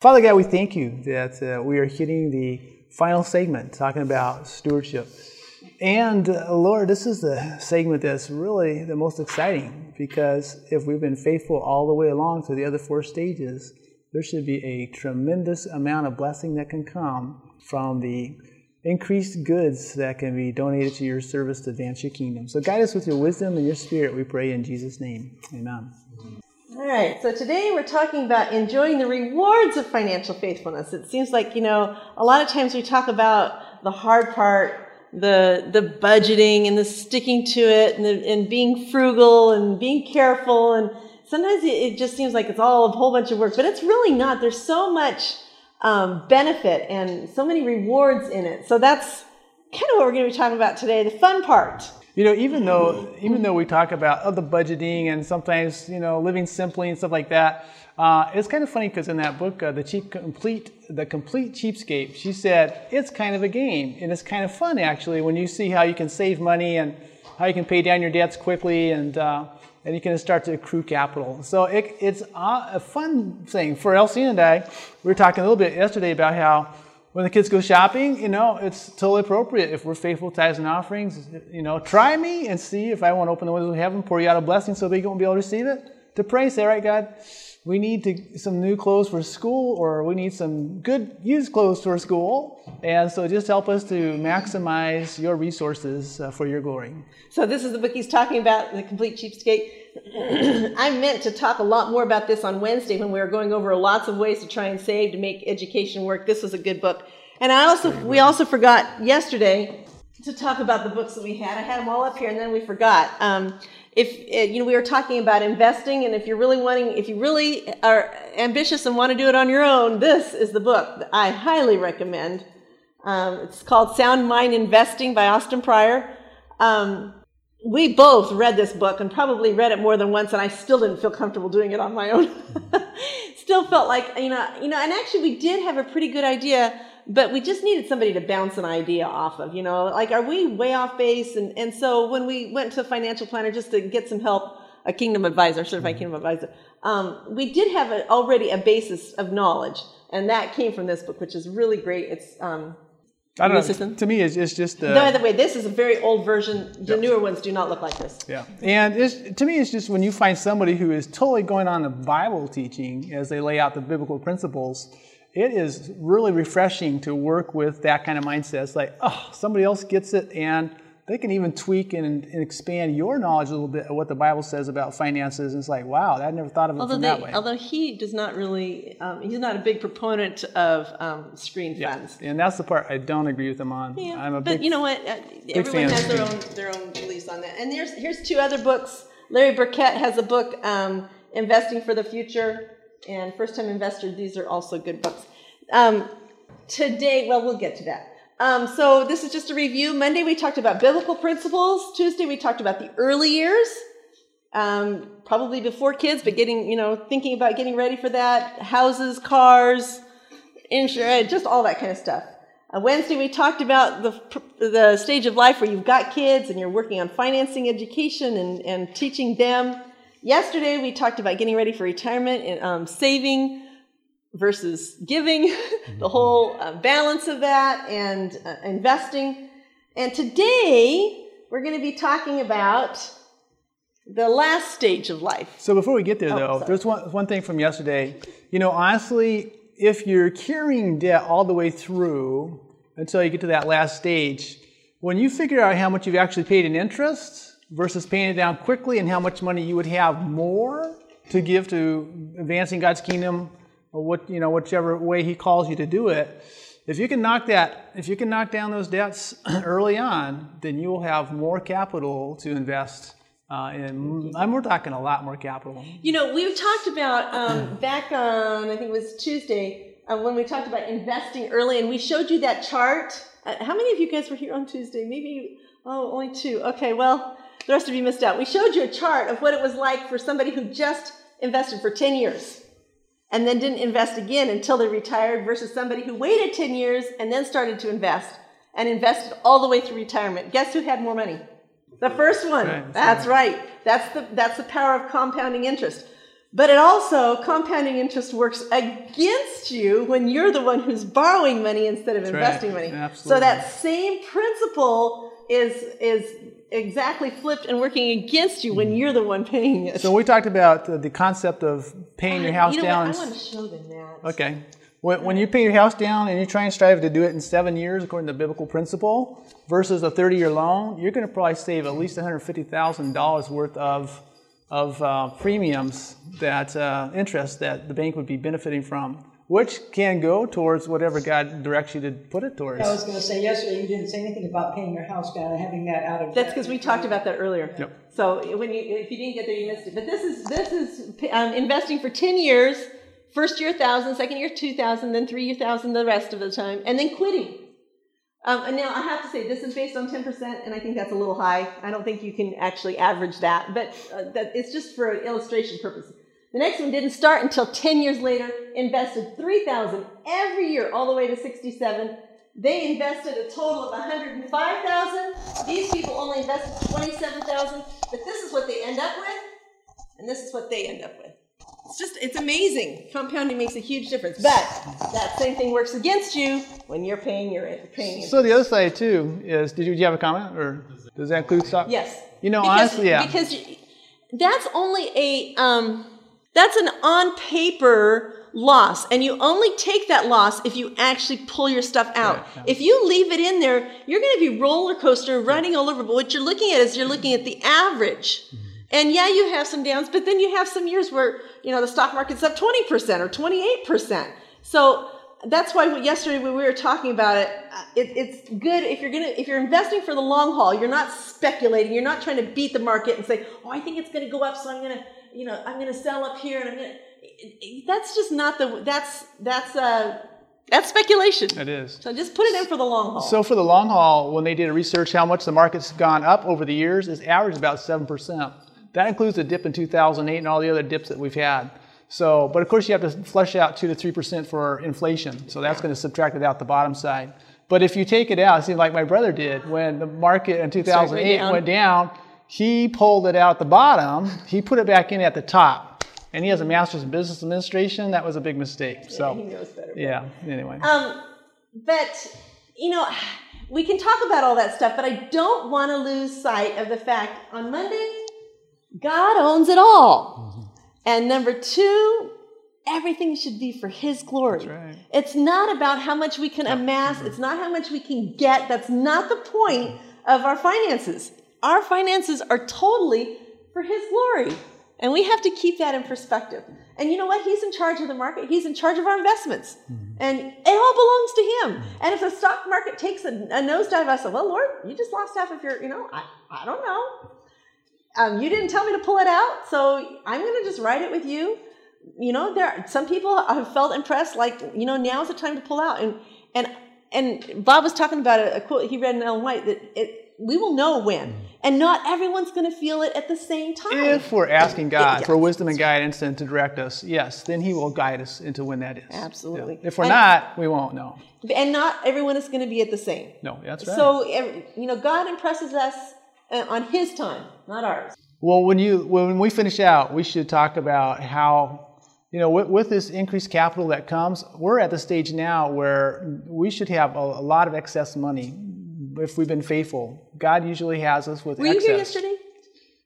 Father God, we thank you that uh, we are hitting the final segment talking about stewardship. And uh, Lord, this is the segment that's really the most exciting because if we've been faithful all the way along to the other four stages, there should be a tremendous amount of blessing that can come from the increased goods that can be donated to your service to advance your kingdom. So guide us with your wisdom and your spirit, we pray in Jesus' name. Amen. All right, so today we're talking about enjoying the rewards of financial faithfulness. It seems like, you know, a lot of times we talk about the hard part, the, the budgeting and the sticking to it and, the, and being frugal and being careful. And sometimes it, just seems like it's all a whole bunch of work, but it's really not. There's so much um, benefit and so many rewards in it. So that's kind of what we're going to be talking about today, the fun part. You know, even though even though we talk about oh, the budgeting and sometimes you know living simply and stuff like that, uh, it's kind of funny because in that book, uh, the cheap complete the complete cheapskate, she said it's kind of a game and it's kind of fun actually when you see how you can save money and how you can pay down your debts quickly and uh, and you can start to accrue capital. So it, it's a fun thing for Elsie and I. We were talking a little bit yesterday about how when the kids go shopping, you know, it's totally appropriate if we're faithful tithes and offerings. You know, try me and see if I want to open the windows of heaven, pour you out a blessing so they won't be able to receive it. To pray, say, all right, God, we need to, some new clothes for school, or we need some good used clothes for school. And so just help us to maximize your resources uh, for your glory. So this is the book he's talking about, The Complete Cheapskate. I meant to talk a lot more about this on Wednesday when we were going over lots of ways to try and save to make education work. This was a good book. And I also, we also forgot yesterday to talk about the books that we had. I had them all up here and then we forgot. Um, if, eh, you know, we were talking about investing and if you're really wanting, if you really are ambitious and want to do it on your own, this is the book that I highly recommend. Um, it's called Sound Mind Investing by Austin Pryor. Um, we both read this book and probably read it more than once and i still didn't feel comfortable doing it on my own. Still felt like you know you know and actually we did have a pretty good idea but we just needed somebody to bounce an idea off of you know? Like are we way off base? And and so when we went to a financial planner just to get some help a kingdom advisor certified kingdom advisor um, we did have a, already a basis of knowledge and that came from this book which is really great. It's um, I don't know. To me, it's, it's just. Uh, By the way, this is a very old version. The yep. newer ones do not look like this. Yeah, and to me, it's just when you find somebody who is totally going on the Bible teaching as they lay out the biblical principles. It is really refreshing to work with that kind of mindset. It's like, oh, somebody else gets it, and they can even tweak and, and, expand your knowledge a little bit of what the Bible says about finances. And it's like, wow, I never thought of it although from they, that way. Although he does not really, um, he's not a big proponent of um, screen yeah. funds. And that's the part I don't agree with him on. Yeah, I'm a but big, you know what? Uh, everyone has their own their own beliefs on that. And there's here's two other books. Larry Burkett has a book, um, Investing for the Future, and First Time Investor. These are also good books. Um, today, well, we'll get to that. Um, so this is just a review. Monday we talked about biblical principles. Tuesday we talked about the early years, um, probably before kids, but getting you know thinking about getting ready for that. Houses, cars, insurance, just all that kind of stuff. Uh, Wednesday we talked about the the stage of life where you've got kids and you're working on financing education and, and teaching them. Yesterday we talked about getting ready for retirement and um, saving versus giving, the whole uh, balance of that, and uh, investing. And today, we're going to be talking about the last stage of life. So before we get there, oh, though, sorry. there's one, one thing from yesterday. You know, honestly, if you're carrying debt all the way through until you get to that last stage, when you figure out how much you've actually paid in interest versus paying it down quickly and how much money you would have more to give to advancing God's kingdom or what you know whichever way he calls you to do it if you can knock that if you can knock down those debts early on then you will have more capital to invest uh, and we're talking a lot more capital. You know, we've talked about um, back on I think it was Tuesday uh, when we talked about investing early, and we showed you that chart. Uh, how many of you guys were here on Tuesday? Maybe oh, only two. Okay, well, the rest of you missed out. We showed you a chart of what it was like for somebody who just invested for 10 years and then didn't invest again until they retired versus somebody who waited 10 years and then started to invest and invested all the way through retirement. Guess who had more money? The first one. Right, that's right. That's the that's the power of compounding interest. But it also, compounding interest works against you when you're the one who's borrowing money instead of That's investing right. money. Absolutely. So that same principle is is exactly flipped and working against you when you're the one paying it. So we talked about the, the concept of paying your house you know down. What? I want to show them that. Okay. When, when you pay your house down and you try and strive to do it in seven years according to biblical principle versus a 30 year loan, you're going to probably save at least $150,000 worth of, of uh, premiums that uh, interest that the bank would be benefiting from, which can go towards whatever God directs you to put it towards. I was going to say yesterday, you didn't say anything about paying your house down and having that out of. That's because we talked about that earlier. Yep. So when you, if you didn't get there, you missed it. But this is this is um, investing for ten years. First year thousand, second year two thousand, then three year thousand the rest of the time, and then quitting. Um, and now I have to say this is based on ten percent, and I think that's a little high. I don't think you can actually average that, but uh, that it's just for illustration purposes. The next one didn't start until ten years later. Invested three thousand every year, all the way to sixty-seven. They invested a total of 105,000. These people only invested 27,000, but this is what they end up with, and this is what they end up with. It's just, it's amazing. Compounding makes a huge difference, but that same thing works against you when you're paying your paying. So the other side too is, did you, do you have a comment or does that include stock? yes. You know, because, honestly, yeah. Because you- that's only a um, that's an on paper loss, and you only take that loss if you actually pull your stuff out. Right. If you leave it in there, you're going to be roller coaster running all over. But what you're looking at is you're looking at the average. Mm-hmm. And yeah, you have some downs, but then you have some years where you know the stock market's up 20% or 28%. So that's why yesterday when we were talking about it, uh, it, it's good if you're gonna if you're investing for the long haul. You're not speculating. You're not trying to beat the market and say, "Oh, I think it's going to go up, so I'm gonna you know I'm gonna sell up here and I'm gonna." That's just not the that's that's uh that's speculation. It is. So just put it in for the long haul. So for the long haul, when they did a research how much the market's gone up over the years, it's averaged about 7%. That includes the dip in 2008 and all the other dips that we've had. So, but of course you have to flush out 2 to 3% for inflation. So that's going to subtract it out the bottom side. But if you take it out, it seems like my brother did when the market in 2008 down. went down, he pulled it out the bottom, he put it back in at the top. And he has a master's in business administration. That was a big mistake. So, he knows better. yeah, anyway. Um, but you know, we can talk about all that stuff, but I don't want to lose sight of the fact on Monday, God owns it all. And number two, everything should be for His glory. right. It's not about how much we can amass. It's not how much we can get. That's not the point of our finances. Our finances are totally for His glory. And we have to keep that in perspective. And you know what? He's in charge of the market. He's in charge of our investments. And it all belongs to him. And if the stock market takes a, a nosedive, I said, well, Lord, you just lost half of your, you know, I, I don't know. Um, you didn't tell me to pull it out, so I'm going to just write it with you. You know, there are, some people have felt impressed, like you know, now's the time to pull out. And and and Bob was talking about a, a quote he read in Ellen White that it, we will know when, and not everyone's going to feel it at the same time. If we're asking God Yeah. for wisdom and guidance and to direct us, yes, then He will guide us into when that is. Absolutely. Yeah. If we're And- not, we won't know. and not everyone is going to be at the same. No, that's right. So you know, God impresses us uh, on His time, not ours. well, when you when we finish out, we should talk about how you know with, with this increased capital that comes, we're at the stage now where we should have a, a lot of excess money if we've been faithful. God usually has us with Were excess. you here yesterday?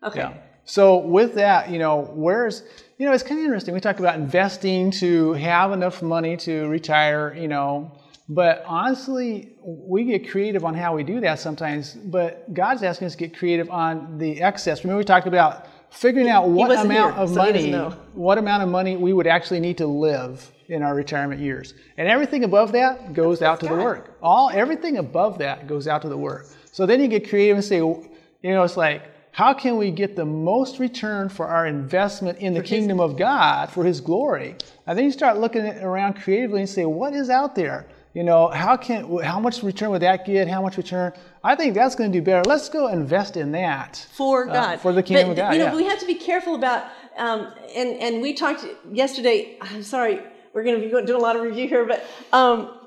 Okay. Yeah. So with that, you know, where's you know, it's kind of interesting. We talk about investing to have enough money to retire, you know, but honestly, we get creative on how we do that sometimes. But God's asking us to get creative on the excess. Remember, we talked about figuring out what amount here, of so money, what amount of money we would actually need to live in our retirement years, and everything above that goes out to the work. All everything above that goes out to the work. So then you get creative and say, you know, it's like, how can we get the most return for our investment in the kingdom of God for His glory? And then you start looking around creatively and say, what is out there? You know, how can how much return would that get? How much return? I think that's going to do better. Let's go invest in that for uh, God, for the kingdom but, of God. You know, yeah. we have to be careful about. Um, and and we talked yesterday. I'm sorry, we're going to be doing a lot of review here, but um,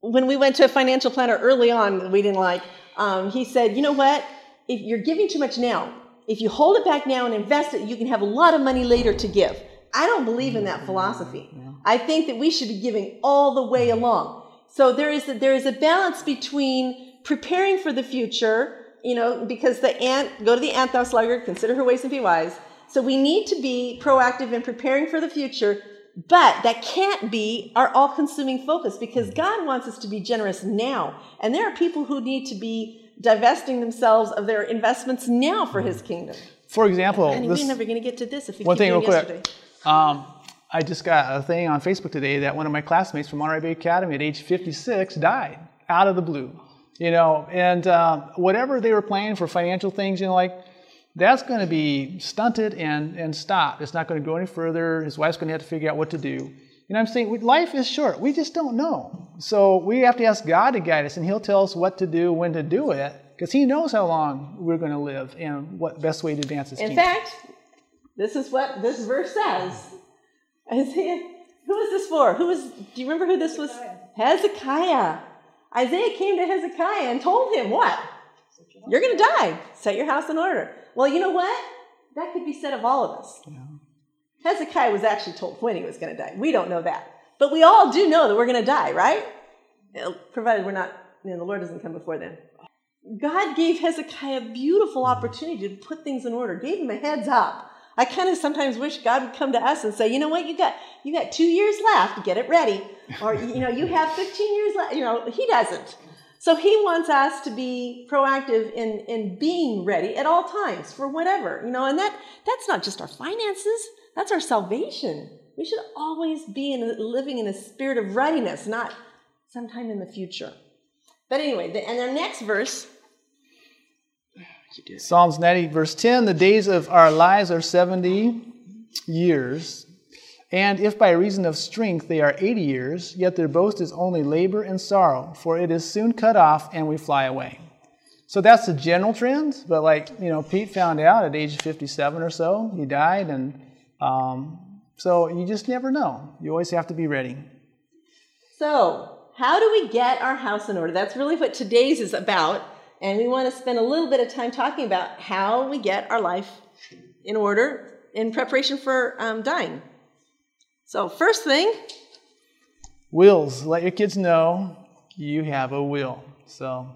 when we went to a financial planner early on, that we didn't like. Um, he said, you know what? If you're giving too much now, if you hold it back now and invest it, you can have a lot of money later to give. I don't believe in that philosophy. I think that we should be giving all the way along. So there is a, there is a balance between preparing for the future, you know, because the ant go to the ant thou sluggard, consider her ways and be wise. So we need to be proactive in preparing for the future, but that can't be our all-consuming focus because God wants us to be generous now. And there are people who need to be divesting themselves of their investments now for his kingdom. For example, And this, we're never going to get to this if we one keep thing real doing quick. Um, I just got a thing on Facebook today that one of my classmates from Monterey Bay Academy at age 56 died out of the blue. You know, and uh, whatever they were planning for financial things, you know, like that's going to be stunted and, and stopped. It's not going to go any further. His wife's going to have to figure out what to do. You know, I'm saying life is short. We just don't know. So we have to ask God to guide us, and He'll tell us what to do, when to do it, because He knows how long we're going to live and what best way to advance His In kingdom. fact, this is what this verse says. Isaiah, who is this for? Who is? Do you remember who this was? Hezekiah. Isaiah came to Hezekiah and told him what? You're going to die. Set your house in order. Well, you know what? That could be said of all of us. Hezekiah was actually told when he was going to die. We don't know that, but we all do know that we're going to die, right? Uh, Provided we're not, you know, the Lord doesn't come before then. God gave Hezekiah a beautiful opportunity to put things in order, gave him a heads up. I kind of sometimes wish God would come to us and say, you know what, you got you got two years left, get it ready. Or you know, you have 15 years left. You know, he doesn't. So he wants us to be proactive in, in being ready at all times for whatever, you know, and that that's not just our finances, that's our salvation. We should always be in, living in a spirit of readiness, not sometime in the future. But anyway, the, and our next verse Psalms 90, verse 10 The days of our lives are 70 years, and if by reason of strength they are 80 years, yet their boast is only labor and sorrow, for it is soon cut off and we fly away. So that's the general trend, but like, you know, Pete found out at age 57 or so, he died, and um, so you just never know. You always have to be ready. So, how do we get our house in order? That's really what today's is about. And we want to spend a little bit of time talking about how we get our life in order in preparation for um, dying. So, first thing, Wills, let your kids know you have a will. So,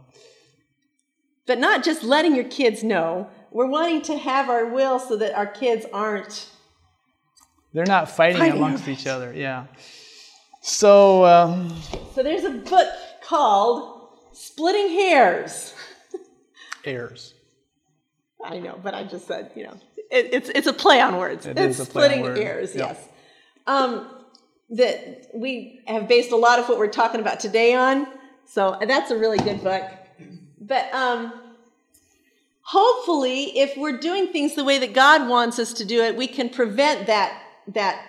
but not just letting your kids know, we're wanting to have our will so that our kids aren't. They're not fighting, Fighting amongst each other. Yeah. So um, So, there's a book called Splitting Hairs. heirs. I know, but I just said, you know, it, it's it's a play on words. It it's is a play on splitting word. ears, Yep. yes. Um, that we have based a lot of what we're talking about today on. So that's a really good book. But um, hopefully, if we're doing things the way that God wants us to do it, we can prevent that that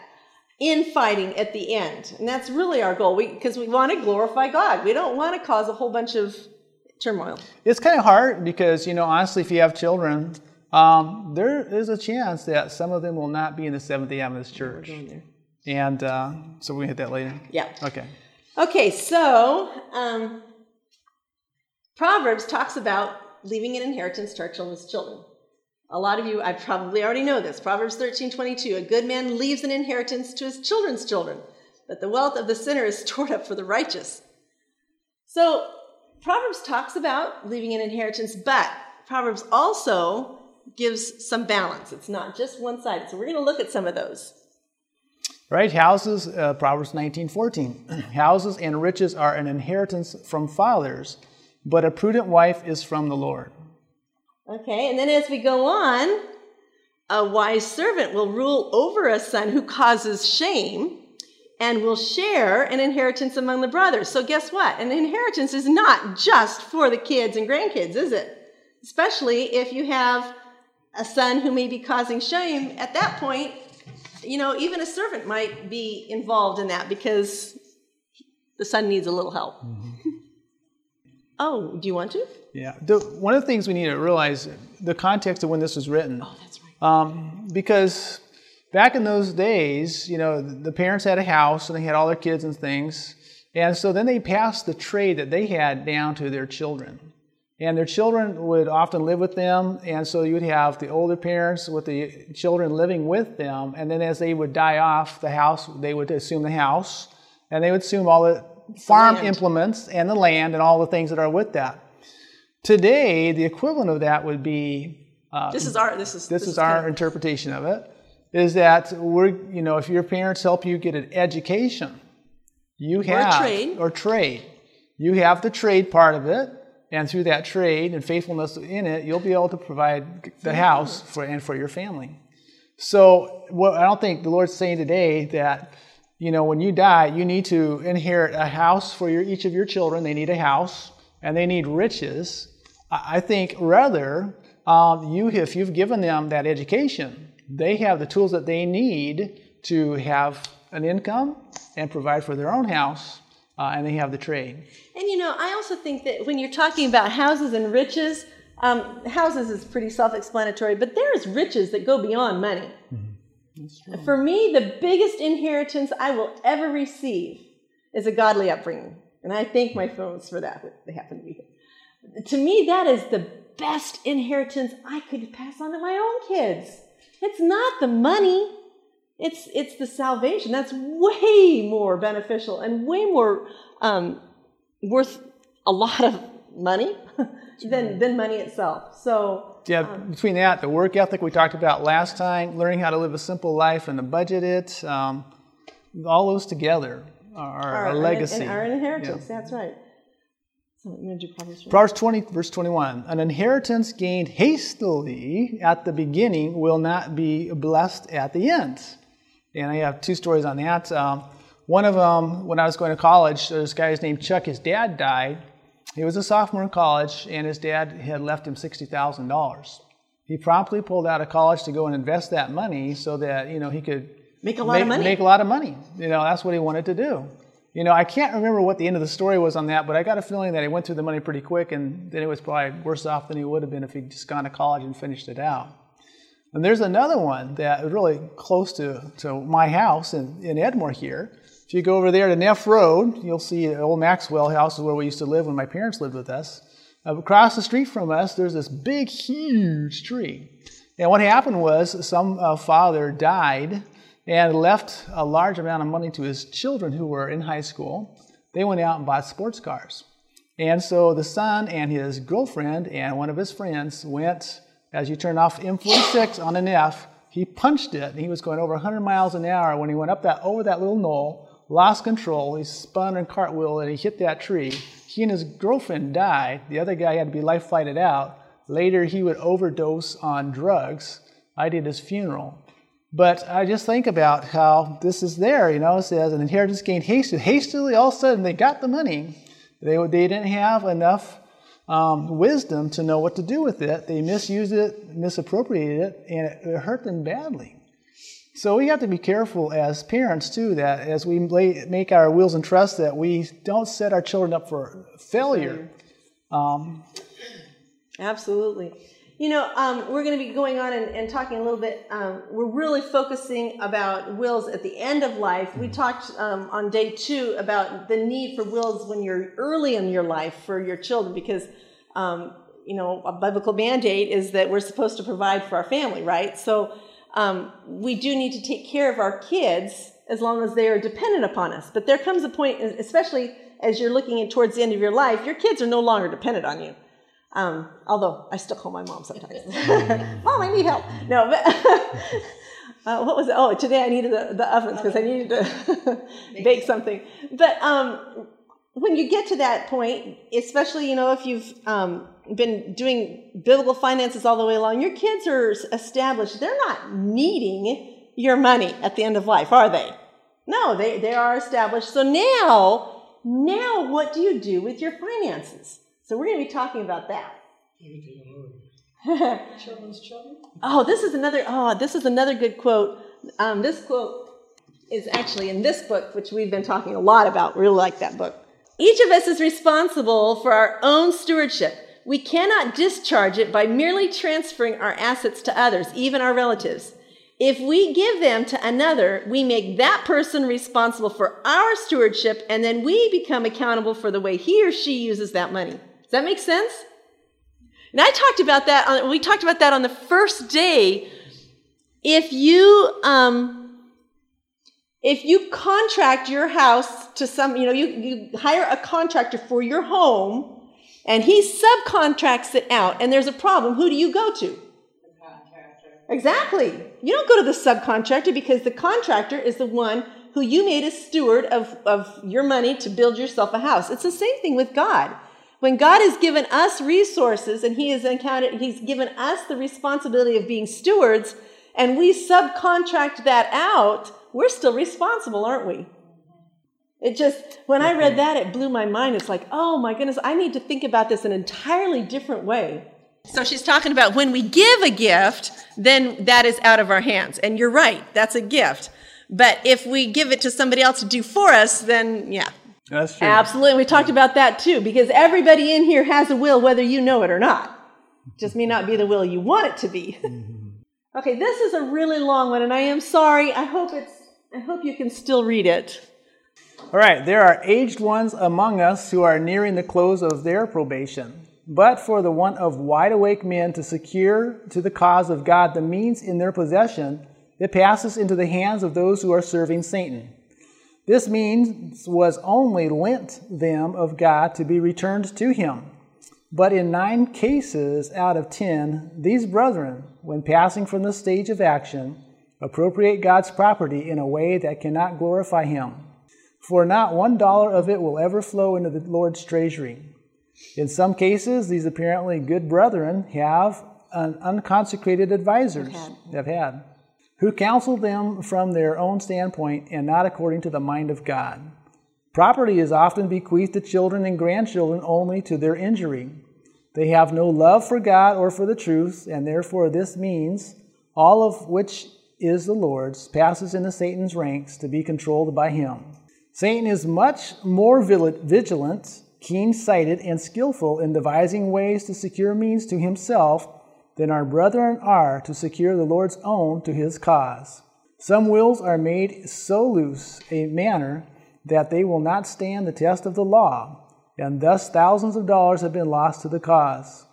infighting at the end, and that's really our goal. Because we, want to glorify God. We don't want to cause a whole bunch of turmoil. It's kind of hard because, you know, honestly, if you have children, um, there is a chance that some of them will not be in the Seventh day Adventist church. And uh, so we hit that later. Yeah. Okay. Okay, so um, Proverbs talks about leaving an inheritance to our children's children. A lot of you, I probably already know this. Proverbs 13 22. A good man leaves an inheritance to his children's children, but the wealth of the sinner is stored up for the righteous. So, Proverbs talks about leaving an inheritance, but Proverbs also gives some balance. It's not just one sided. So, we're going to look at some of those. Right? Houses, uh, Proverbs 19 14. Houses and riches are an inheritance from fathers, but a prudent wife is from the Lord. Okay, and then as we go on, a wise servant will rule over a son who causes shame and will share an inheritance among the brothers. So, guess what? An inheritance is not just for the kids and grandkids, is it? Especially if you have a son who may be causing shame. At that point, you know, even a servant might be involved in that because the son needs a little help. oh, do you want to? Yeah. The, one of the things we need to realize the context of when this was written. Oh, that's right. Um, because back in those days, you know, the parents had a house and they had all their kids and things. And so then they passed the trade that they had down to their children. And their children would often live with them. And so you would have the older parents with the children living with them. And then as they would die off the house, they would assume the house and they would assume all the farm land. implements and the land and all the things that are with that. Today, the equivalent of that would be um, this is our this is this is our interpretation of it is that we're you know if your parents help you get an education you have trade. or trade you have the trade part of it and through that trade and faithfulness in it you'll be able to provide the house for and for your family. So what i don't think the lord's saying today that you know when you die you need to inherit a house for your, each of your children. They need a house and they need riches. I think rather um, you if you've given them that education they have the tools that they need to have an income and provide for their own house uh, and they have the trade And you know, I also think that when you're talking about houses and riches, um, houses is pretty self-explanatory, but there is riches that go beyond money. For me, the biggest inheritance I will ever receive is a godly upbringing, and I thank my phones for that. They happen to be here. To me, that is the best inheritance I could pass on to my own kids. It's not the money. It's it's the salvation. That's way more beneficial and way more um, worth a lot of money than than money itself. So Yeah, between that, the work ethic we talked about last time, learning how to live a simple life and to budget it, um, all those together are a legacy. and our inheritance. That's right. So you want to do Proverbs? Proverbs 20, verse 21. An inheritance gained hastily at the beginning will not be blessed at the end. And I have two stories on that. Um, one of them, when I was going to college, this guy's named Chuck. His dad died. He was a sophomore in college, and his dad had left him $60,000. He promptly pulled out of college to go and invest that money so that, you know, he could Make a lot make, of money. Make a lot of money. You know, that's what he wanted to do. You know, I can't remember what the end of the story was on that, but I got a feeling that he went through the money pretty quick, and then it was probably worse off than he would have been if he'd just gone to college and finished it out. And there's another one that really close to, to my house in, in Edmore here. If you go over there to Neff Road, you'll see the old Maxwell house is where we used to live when my parents lived with us. Uh, across the street from us, there's this big, huge tree. And what happened was some uh, father died and left a large amount of money to his children who were in high school. They went out and bought sports cars. And so the son and his girlfriend and one of his friends went, as you turn off M46 on an F, he punched it, and he was going over 100 miles an hour when he went up that over that little knoll, lost control, he spun and cartwheel, and he hit that tree. He and his girlfriend died. The other guy had to be life flighted out. Later, he would overdose on drugs. I did his funeral. But I just think about how this is there, you know, it says an inheritance gained hastily. Hastily, all of a sudden, they got the money. They, they didn't have enough um, wisdom to know what to do with it. They misused it, misappropriated it, and it, it hurt them badly. So we have to be careful as parents, too, that as we lay, make our wills and trusts, that we don't set our children up for failure. Um, Absolutely. You know, um, we're going to be going on and, and talking a little bit. Um, we're really focusing about wills at the end of life. We talked um, on day two about the need for wills when you're early in your life for your children because, um, you know, a biblical mandate is that we're supposed to provide for our family, right? So um, we do need to take care of our kids as long as they are dependent upon us. But there comes a point, especially as you're looking at towards the end of your life, your kids are no longer dependent on you. Um, although I still call my mom sometimes. mom, I need help. No, but uh, what was it? Oh, today I needed the, the ovens because I needed to bake something. But um, when you get to that point, especially you know if you've um, been doing biblical finances all the way along, your kids are established. They're not needing your money at the end of life, are they? No, they, they are established. So now, now what do you do with your finances? So we're going to be talking about that. Children's children? Oh, this is another. Oh, this is another good quote. Um, this quote is actually in this book, which we've been talking a lot about. We really like that book. Each of us is responsible for our own stewardship. We cannot discharge it by merely transferring our assets to others, even our relatives. If we give them to another, we make that person responsible for our stewardship, and then we become accountable for the way he or she uses that money. Does that make sense? And I talked about that. On, we talked about that on the first day. If you um, if you contract your house to some, you know, you, you hire a contractor for your home, and he subcontracts it out, and there's a problem. Who do you go to? Exactly. You don't go to the subcontractor because the contractor is the one who you made a steward of, of your money to build yourself a house. It's the same thing with God. When God has given us resources and He has encountered, He's given us the responsibility of being stewards, and we subcontract that out, we're still responsible, aren't we? It just, when I read that, it blew my mind. It's like, oh my goodness, I need to think about this an entirely different way. So she's talking about when we give a gift, then that is out of our hands. And you're right, that's a gift. But if we give it to somebody else to do for us, then yeah. That's true. Absolutely. We talked about that too, because everybody in here has a will, whether you know it or not. Just may not be the will you want it to be. Mm-hmm. okay, this is a really long one, and I am sorry. I hope it's I hope you can still read it. All right, there are aged ones among us who are nearing the close of their probation. But for the want of wide awake men to secure to the cause of God the means in their possession, it passes into the hands of those who are serving Satan. This means was only lent them of God to be returned to him. But in nine cases out of ten, these brethren, when passing from the stage of action, appropriate God's property in a way that cannot glorify him. For not one dollar of it will ever flow into the Lord's treasury in some cases, these apparently good brethren have an unconsecrated advisors have had who counsel them from their own standpoint and not according to the mind of God. Property is often bequeathed to children and grandchildren only to their injury. They have no love for God or for the truth, and therefore this means all of which is the Lord's passes into Satan's ranks to be controlled by him. Satan is much more vigilant keen sighted, and skillful in devising ways to secure means to himself than our brethren are to secure the Lord's own to his cause. Some wills are made so loose a manner that they will not stand the test of the law, and thus thousands of dollars have been lost to the cause.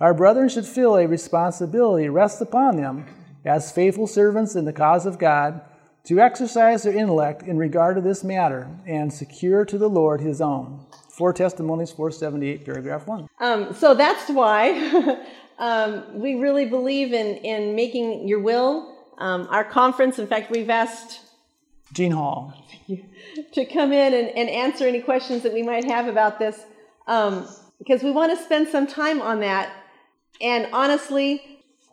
Our brethren should feel a responsibility rests upon them as faithful servants in the cause of God to exercise their intellect in regard to this matter and secure to the Lord his own. Four Testimonies, 478, paragraph 1. Um, so that's why um, we really believe in, in making your will. Um, our conference, in fact, we've asked Gene Hall to come in and, and answer any questions that we might have about this um, because we want to spend some time on that. And honestly,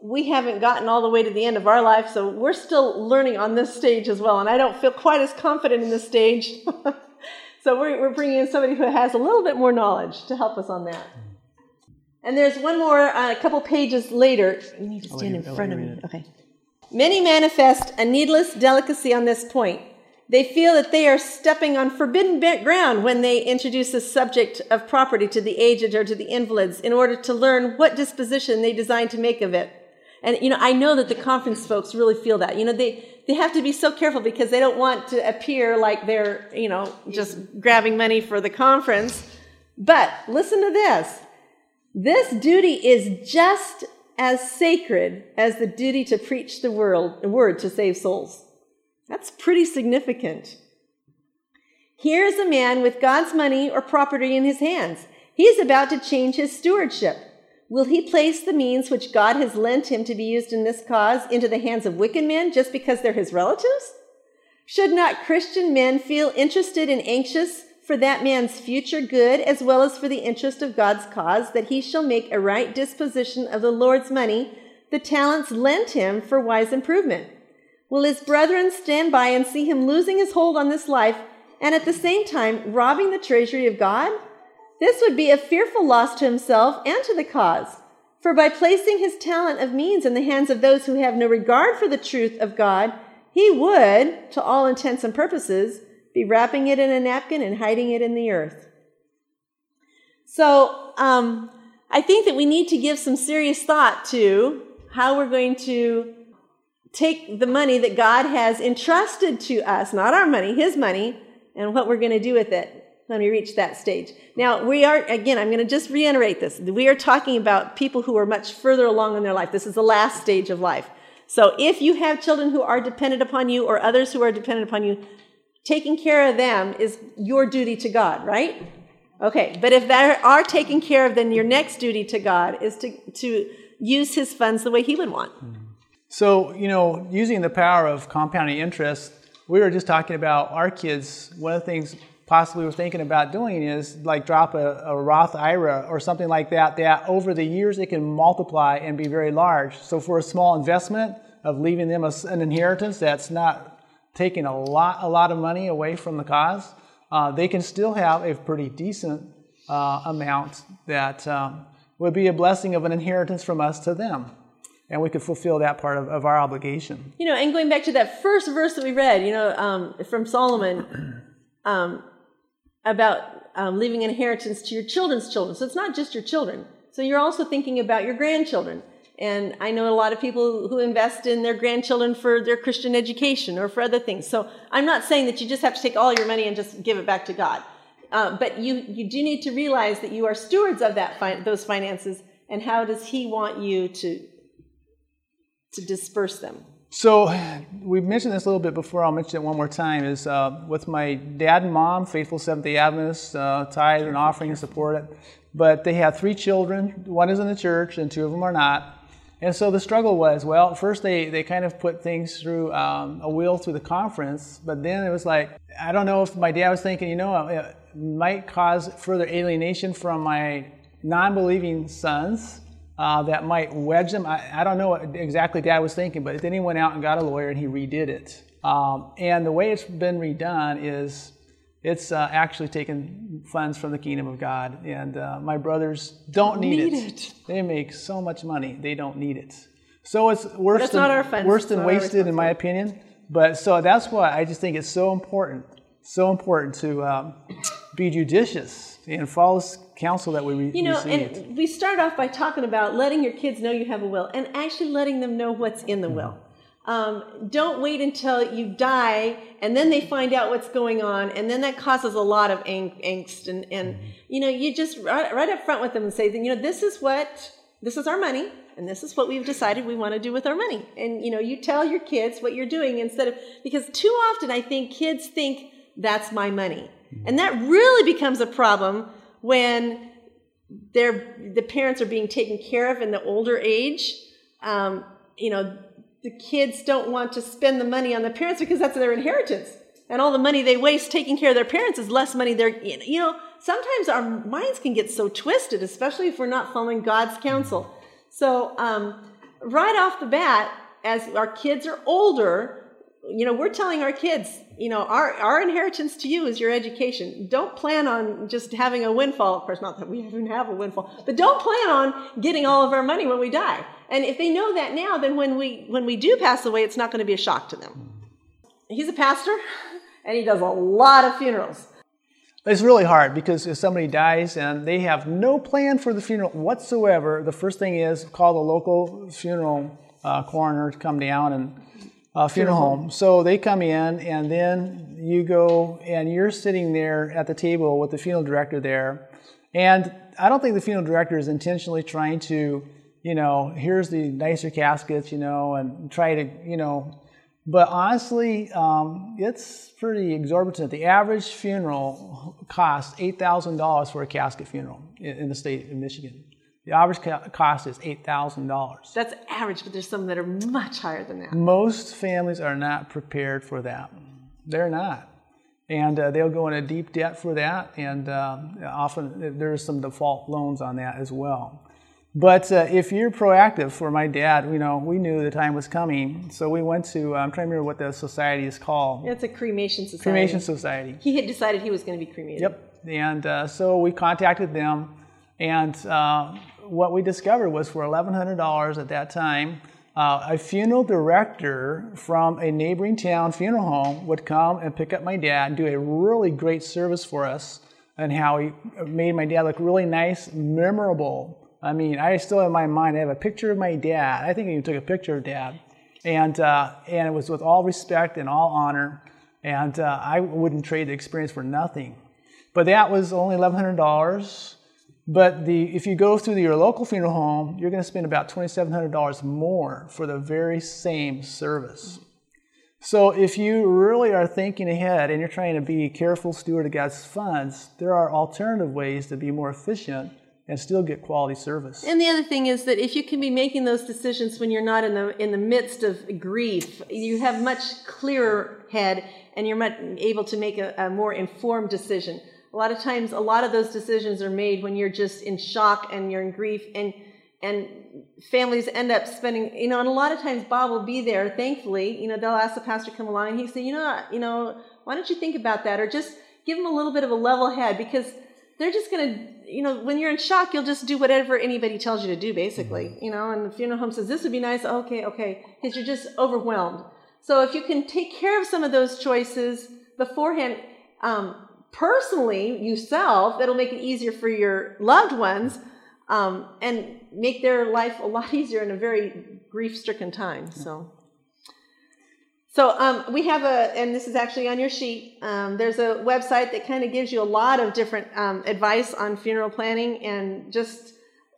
we haven't gotten all the way to the end of our life, so we're still learning on this stage as well. And I don't feel quite as confident in this stage So we're, we're bringing in somebody who has a little bit more knowledge to help us on that. And there's one more, uh, a couple pages later. You need to stand in front of me. Okay. Many manifest a needless delicacy on this point. They feel that they are stepping on forbidden ground when they introduce the subject of property to the aged or to the invalids in order to learn what disposition they design to make of it. And, you know, I know that the conference folks really feel that. You know, they, they have to be so careful because they don't want to appear like they're, you know, just grabbing money for the conference. But listen to this. This duty is just as sacred as the duty to preach the word, word to save souls. That's pretty significant. Here's a man with God's money or property in his hands. He's about to change his stewardship. Will he place the means which God has lent him to be used in this cause into the hands of wicked men just because they're his relatives? Should not Christian men feel interested and anxious for that man's future good as well as for the interest of God's cause that he shall make a right disposition of the Lord's money, the talents lent him for wise improvement? Will his brethren stand by and see him losing his hold on this life and at the same time robbing the treasury of God? This would be a fearful loss to himself and to the cause. For by placing his talent of means in the hands of those who have no regard for the truth of God, he would, to all intents and purposes, be wrapping it in a napkin and hiding it in the earth. So, um, I think that we need to give some serious thought to how we're going to take the money that God has entrusted to us, not our money, His money, and what we're going to do with it. when we reach that stage. Now, we are, again, I'm going to just reiterate this. We are talking about people who are much further along in their life. This is the last stage of life. So if you have children who are dependent upon you or others who are dependent upon you, taking care of them is your duty to God, right? Okay, but if they are taken care of, then your next duty to God is to, to use his funds the way he would want. So, you know, using the power of compounding interest, we were just talking about our kids. One of the things possibly we're thinking about doing is like drop a, a Roth IRA or something like that, that over the years it can multiply and be very large. So, for a small investment of leaving them a, an inheritance that's not taking a lot, a lot of money away from the cause, uh, they can still have a pretty decent uh, amount that um, would be a blessing of an inheritance from us to them. And we could fulfill that part of, of our obligation. You know, and going back to that first verse that we read, you know, um, from Solomon um, about um, leaving inheritance to your children's children. So it's not just your children. So you're also thinking about your grandchildren. And I know a lot of people who invest in their grandchildren for their Christian education or for other things. So I'm not saying that you just have to take all your money and just give it back to God. Uh, but you, you do need to realize that you are stewards of that fi- those finances and how does he want you to, to disperse them? So we've mentioned this a little bit before. I'll mention it one more time. Is uh, with my dad and mom, faithful Seventh Day Adventists, uh, tithe and offering and support it. But they have three children. One is in the church, and two of them are not. And so the struggle was, well, first they, they kind of put things through um, a wheel through the conference, but then it was like, I don't know if my dad was thinking, you know, it might cause further alienation from my non believing sons. Uh, that might wedge them. I, I, don't know what exactly dad was thinking, but then he went out and got a lawyer and he redid it. Um, and the way it's been redone is it's uh, actually taken funds from the kingdom of God, and uh, my brothers don't need, Need it. it. They make so much money, they don't need it. So it's worse it's than worse than wasted, in my opinion. But so that's why I just think it's so important, so important to um, be judicious and follow counsel that we re- You know, received. and we start off by talking about letting your kids know you have a will and actually letting them know what's in the will. Um, don't wait until you die and then they find out what's going on, and then that causes a lot of ang- angst. And, and you know, you just right, right up front with them and say, you know, this is what this is our money, and this is what we've decided we want to do with our money. And you know, you tell your kids what you're doing instead of because too often I think kids think that's my money, and that really becomes a problem when they're the parents are being taken care of in the older age. Um, you know, the kids don't want to spend the money on the parents because that's their inheritance. And all the money they waste taking care of their parents is less money they're, you know, sometimes our minds can get so twisted, especially if we're not following God's counsel. So, um, right off the bat, as our kids are older, you know, we're telling our kids, you know, our, our inheritance to you is your education. Don't plan on just having a windfall. Of course, not that we even have a windfall, but don't plan on getting all of our money when we die. And if they know that now, then when we, when we do pass away, it's not going to be a shock to them. He's a pastor and he does a lot of funerals. It's really hard because if somebody dies and they have no plan for the funeral whatsoever, the first thing is call the local funeral uh, coroner to come down and uh, funeral home. So they come in and then you go and you're sitting there at the table with the funeral director there. And I don't think the funeral director is intentionally trying to, you know, here's the nicer caskets, you know, and try to, you know, but honestly, um, it's pretty exorbitant. The average funeral costs $8,000 for a casket funeral in, in the state of Michigan. The average ca- cost is $8,000. That's average, but there's some that are much higher than that. Most families are not prepared for that. They're not. And uh, they'll go into deep debt for that, and uh, often there's some default loans on that as well. But uh, if you're proactive, for my dad, you know, we knew the time was coming, so we went to. I'm trying to remember what the society is called. It's a cremation society. Cremation Society. He had decided he was going to be cremated. Yep. And uh, so we contacted them, and uh, what we discovered was for $1,100 at that time, uh, a funeral director from a neighboring town funeral home would come and pick up my dad and do a really great service for us, and how he made my dad look really nice, memorable. I mean, I still in my mind, I have a picture of my dad. I think I even took a picture of dad. And, uh, and it was with all respect and all honor. And uh, I wouldn't trade the experience for nothing. but that was only $1,100. But the, if you go through your local funeral home, you're going to spend about $2,700 more for the very same service. So if you really are thinking ahead and you're trying to be a careful steward of God's funds, there are alternative ways to be more efficient and still get quality service. And the other thing is that if you can be making those decisions when you're not in the in the midst of grief, you have much clearer head and you're much able to make a, a more informed decision. A lot of times, a lot of those decisions are made when you're just in shock and you're in grief and and families end up spending, you know, and a lot of times Bob will be there, thankfully, you know, they'll ask the pastor to come along and he say, you know, you know, why don't you think about that? Or just give them a little bit of a level head because they're just going to, you know, when you're in shock, you'll just do whatever anybody tells you to do, basically, mm-hmm. you know, and the funeral home says, this would be nice. Okay, okay. Because you're just overwhelmed. So if you can take care of some of those choices beforehand, um, personally, yourself, that'll make it easier for your loved ones um, and make their life a lot easier in a very grief-stricken time. So, so um, we have a, and this is actually on your sheet. Um, there's a website that kind of gives you a lot of different um, advice on funeral planning and just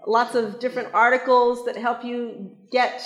lots of different articles that help you get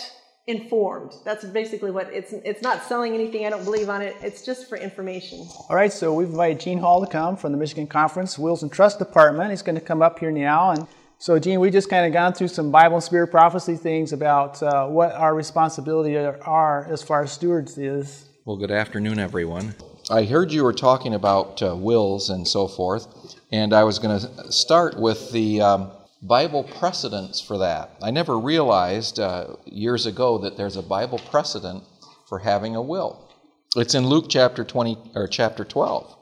informed. That's basically what it's. It's not selling anything. I don't believe on it. It's just for information. All right. So we've invited Gene Hall to come from the Michigan Conference Wills and Trust Department. He's going to come up here now and so, Gene, we just kind of gone through some Bible and Spirit prophecy things about uh, what our responsibility are as far as stewards is. Well, good afternoon, everyone. I heard you were talking about uh, wills and so forth, and I was going to start with the um, Bible precedents for that. I never realized uh, years ago that there's a Bible precedent for having a will. It's in Luke chapter 20 or chapter 12.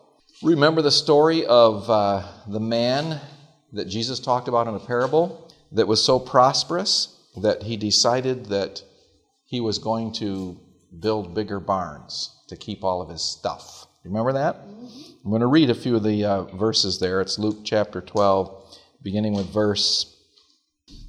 Remember the story of uh, the man that Jesus talked about in a parable that was so prosperous that he decided that he was going to build bigger barns to keep all of his stuff. Remember that? I'm going to read a few of the uh, verses there. It's Luke chapter 12, beginning with verse.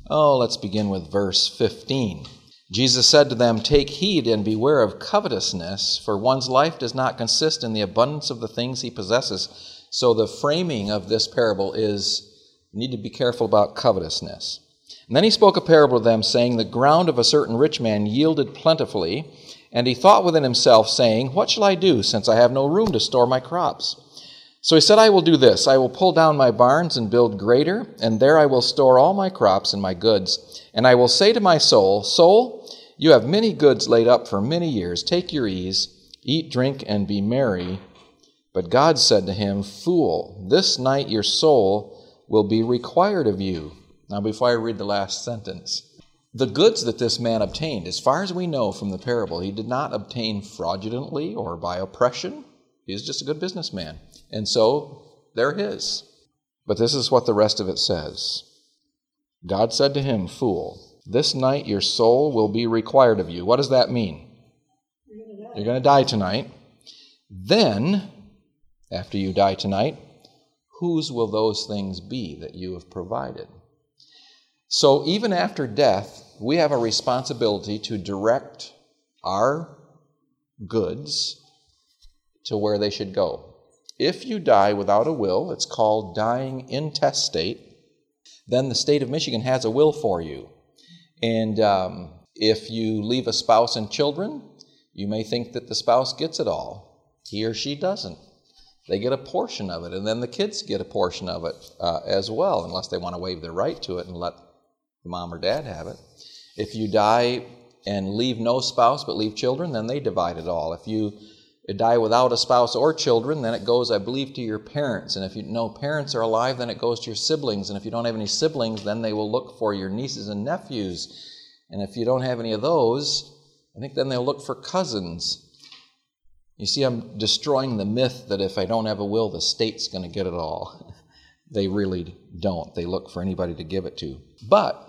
Oh, let's begin with verse 15. Jesus said to them, Take heed and beware of covetousness, for one's life does not consist in the abundance of the things he possesses. So, the framing of this parable is you need to be careful about covetousness. And then he spoke a parable to them, saying, The ground of a certain rich man yielded plentifully, and he thought within himself, saying, What shall I do, since I have no room to store my crops? So he said, I will do this. I will pull down my barns and build greater, and there I will store all my crops and my goods. And I will say to my soul, Soul, you have many goods laid up for many years. Take your ease, eat, drink, and be merry. But God said to him, Fool, this night your soul will be required of you. Now, before I read the last sentence, the goods that this man obtained, as far as we know from the parable, he did not obtain fraudulently or by oppression. He was just a good businessman. And so they're his. But this is what the rest of it says God said to him, Fool, this night your soul will be required of you. What does that mean? You're going to die tonight. Then, after you die tonight, whose will those things be that you have provided? So, even after death, we have a responsibility to direct our goods to where they should go. If you die without a will, it's called dying intestate, then the state of Michigan has a will for you. And um, if you leave a spouse and children, you may think that the spouse gets it all. He or she doesn't they get a portion of it, and then the kids get a portion of it uh, as well, unless they want to waive their right to it and let mom or dad have it. If you die and leave no spouse but leave children, then they divide it all. If you die without a spouse or children, then it goes, I believe, to your parents. And if you know parents are alive, then it goes to your siblings. And if you don't have any siblings, then they will look for your nieces and nephews. And if you don't have any of those, I think then they'll look for cousins you see, I'm destroying the myth that if I don't have a will, the state's going to get it all. they really don't. They look for anybody to give it to. But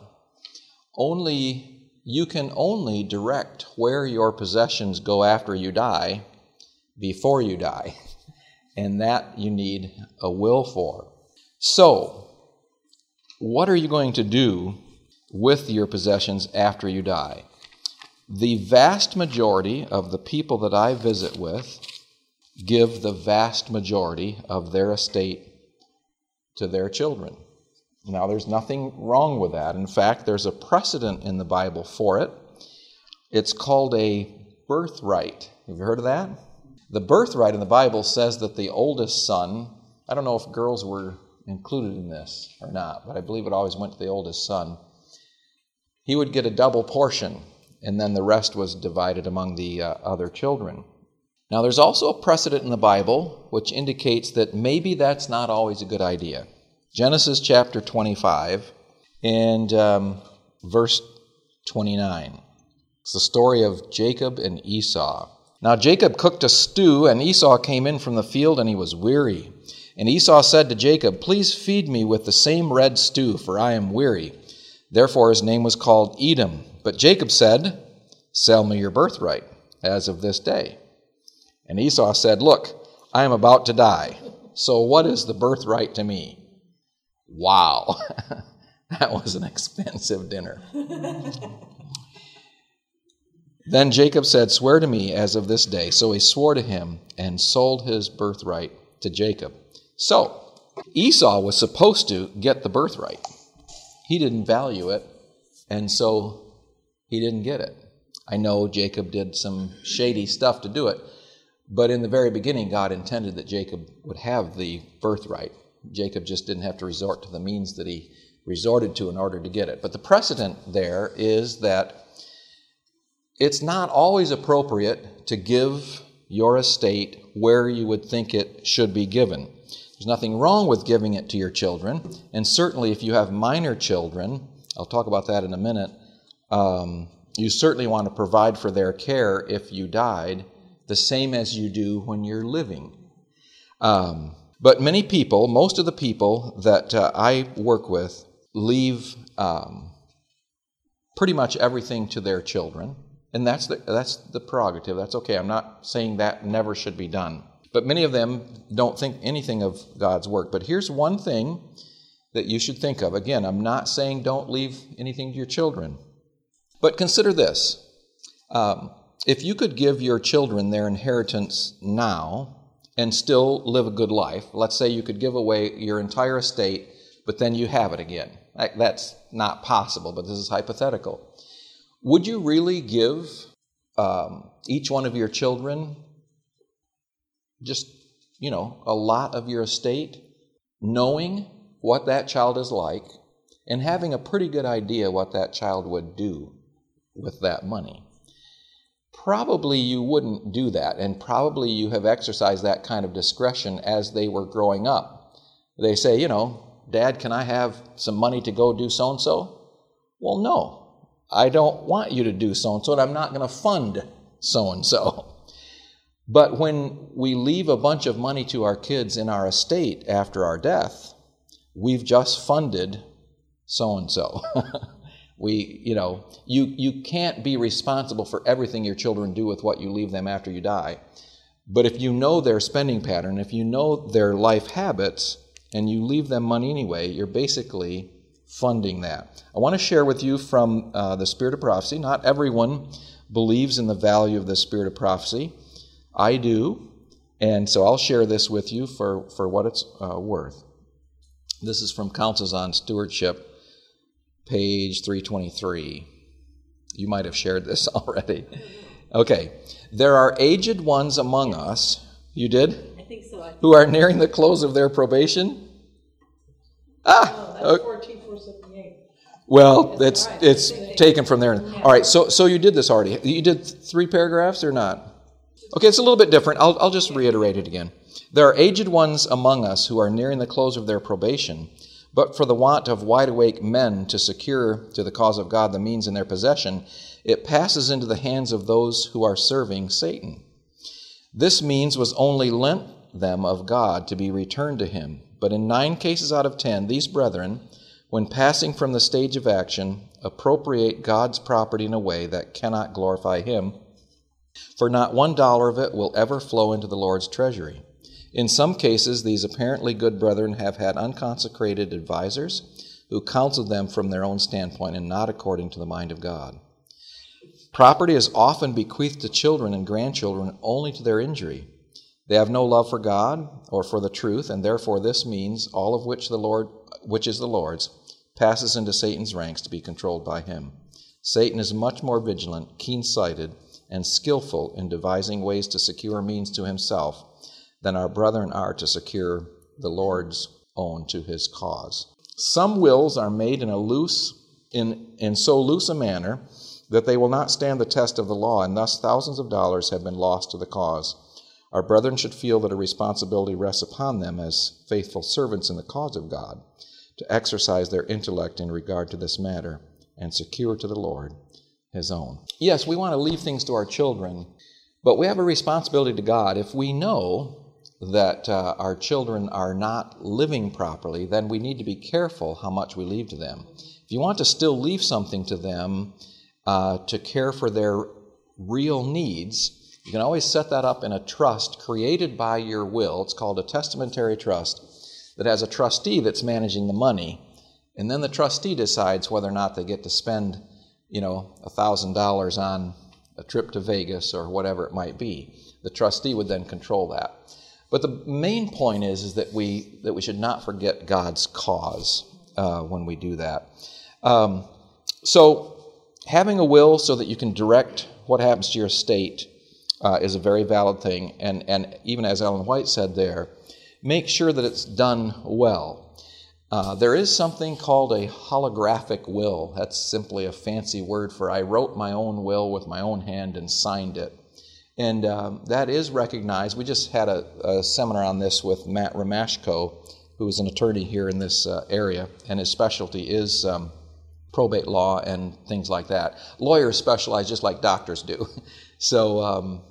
only you can only direct where your possessions go after you die before you die. And that you need a will for. So, what are you going to do with your possessions after you die? The vast majority of the people that I visit with give the vast majority of their estate to their children. Now, there's nothing wrong with that. In fact, there's a precedent in the Bible for it. It's called a birthright. Have you heard of that? The birthright in the Bible says that the oldest son, I don't know if girls were included in this or not, but I believe it always went to the oldest son. He would get a double portion, and then the rest was divided among the uh, other children. Now, there's also a precedent in the Bible which indicates that maybe that's not always a good idea. Genesis chapter 25 and um, verse 29. It's the story of Jacob and Esau. Now Jacob cooked a stew, and Esau came in from the field, and he was weary. And Esau said to Jacob, Please feed me with the same red stew, for I am weary. Therefore his name was called Edom. But Jacob said, Sell me your birthright, as of this day. And Esau said, Look, I am about to die. So what is the birthright to me? Wow, that was an expensive dinner. then Jacob said, Swear to me as of this day. So he swore to him and sold his birthright to Jacob. So Esau was supposed to get the birthright. He didn't value it, and so he didn't get it. I know Jacob did some shady stuff to do it, but in the very beginning, God intended that Jacob would have the birthright. Jacob just didn't have to resort to the means that he resorted to in order to get it. But the precedent there is that it's not always appropriate to give your estate where you would think it should be given. There's nothing wrong with giving it to your children, and certainly if you have minor children, I'll talk about that in a minute, um, you certainly want to provide for their care if you died, the same as you do when you're living. Um, but many people, most of the people that uh, I work with, leave um, pretty much everything to their children. And that's the, that's the prerogative. That's okay. I'm not saying that never should be done. But many of them don't think anything of God's work. But here's one thing that you should think of. Again, I'm not saying don't leave anything to your children. But consider this um, if you could give your children their inheritance now, and still live a good life. Let's say you could give away your entire estate, but then you have it again. That's not possible, but this is hypothetical. Would you really give um, each one of your children just, you know, a lot of your estate, knowing what that child is like, and having a pretty good idea what that child would do with that money? probably you wouldn't do that, and probably you have exercised that kind of discretion as they were growing up. They say, you know, Dad, can I have some money to go do so and so? Well, no, I don't want you to do so and so, and I'm not going to fund so and so. But when we leave a bunch of money to our kids in our estate after our death, we've just funded so and so. We, you know, you, you can't be responsible for everything your children do with what you leave them after you die. But if you know their spending pattern, if you know their life habits, and you leave them money anyway, you're basically funding that. I want to share with you from uh, the Spirit of Prophecy. Not everyone believes in the value of the Spirit of Prophecy. I do, and so I'll share this with you for, for what it's uh, worth. This is from Counsels on Stewardship page 323. You might have shared this already. Okay. There are aged ones among us. You did? I think so. I Who are nearing the close of their probation? Ah! Oh, that's fourteen, four seventy-eight. Well, it's it's taken from there. All right, so so you did this already. You did three paragraphs or not? Okay, it's a little bit different. I'll I'll just reiterate it again. There are aged ones among us who are nearing the close of their probation, but for the want of wide awake men to secure to the cause of God the means in their possession, it passes into the hands of those who are serving Satan. This means was only lent them of God to be returned to him. But in nine cases out of ten, these brethren, when passing from the stage of action, appropriate God's property in a way that cannot glorify him, for not one dollar of it will ever flow into the Lord's treasury. In some cases, these apparently good brethren have had unconsecrated advisers who counseled them from their own standpoint and not according to the mind of God. Property is often bequeathed to children and grandchildren only to their injury. They have no love for God or for the truth, and therefore this means all of which the Lord which is the Lord's passes into Satan's ranks to be controlled by him. Satan is much more vigilant, keen-sighted, and skillful in devising ways to secure means to himself than our brethren are to secure the Lord's own to his cause. Some wills are made in a loose in, in so loose a manner that they will not stand the test of the law, and thus thousands of dollars have been lost to the cause. Our brethren should feel that a responsibility rests upon them as faithful servants in the cause of God to exercise their intellect in regard to this matter and secure to the Lord his own. Yes, we want to leave things to our children, but we have a responsibility to God. If we know that uh, our children are not living properly, then we need to be careful how much we leave to them. If you want to still leave something to them uh, to care for their real needs, you can always set that up in a trust created by your will. It's called a testamentary trust that has a trustee that's managing the money. And then the trustee decides whether or not they get to spend, you know, $1,000 on a trip to Vegas or whatever it might be. The trustee would then control that. But the main point is, is that, we, that we should not forget God's cause uh, when we do that. Um, so, having a will so that you can direct what happens to your estate uh, is a very valid thing. And, and even as Ellen White said there, make sure that it's done well. Uh, there is something called a holographic will. That's simply a fancy word for I wrote my own will with my own hand and signed it. And um, that is recognized. We just had a, a, seminar on this with Matt Ramashko, who is an attorney here in this uh, area, and his specialty is um, probate law and things like that. Lawyers specialize just like doctors do. so, um,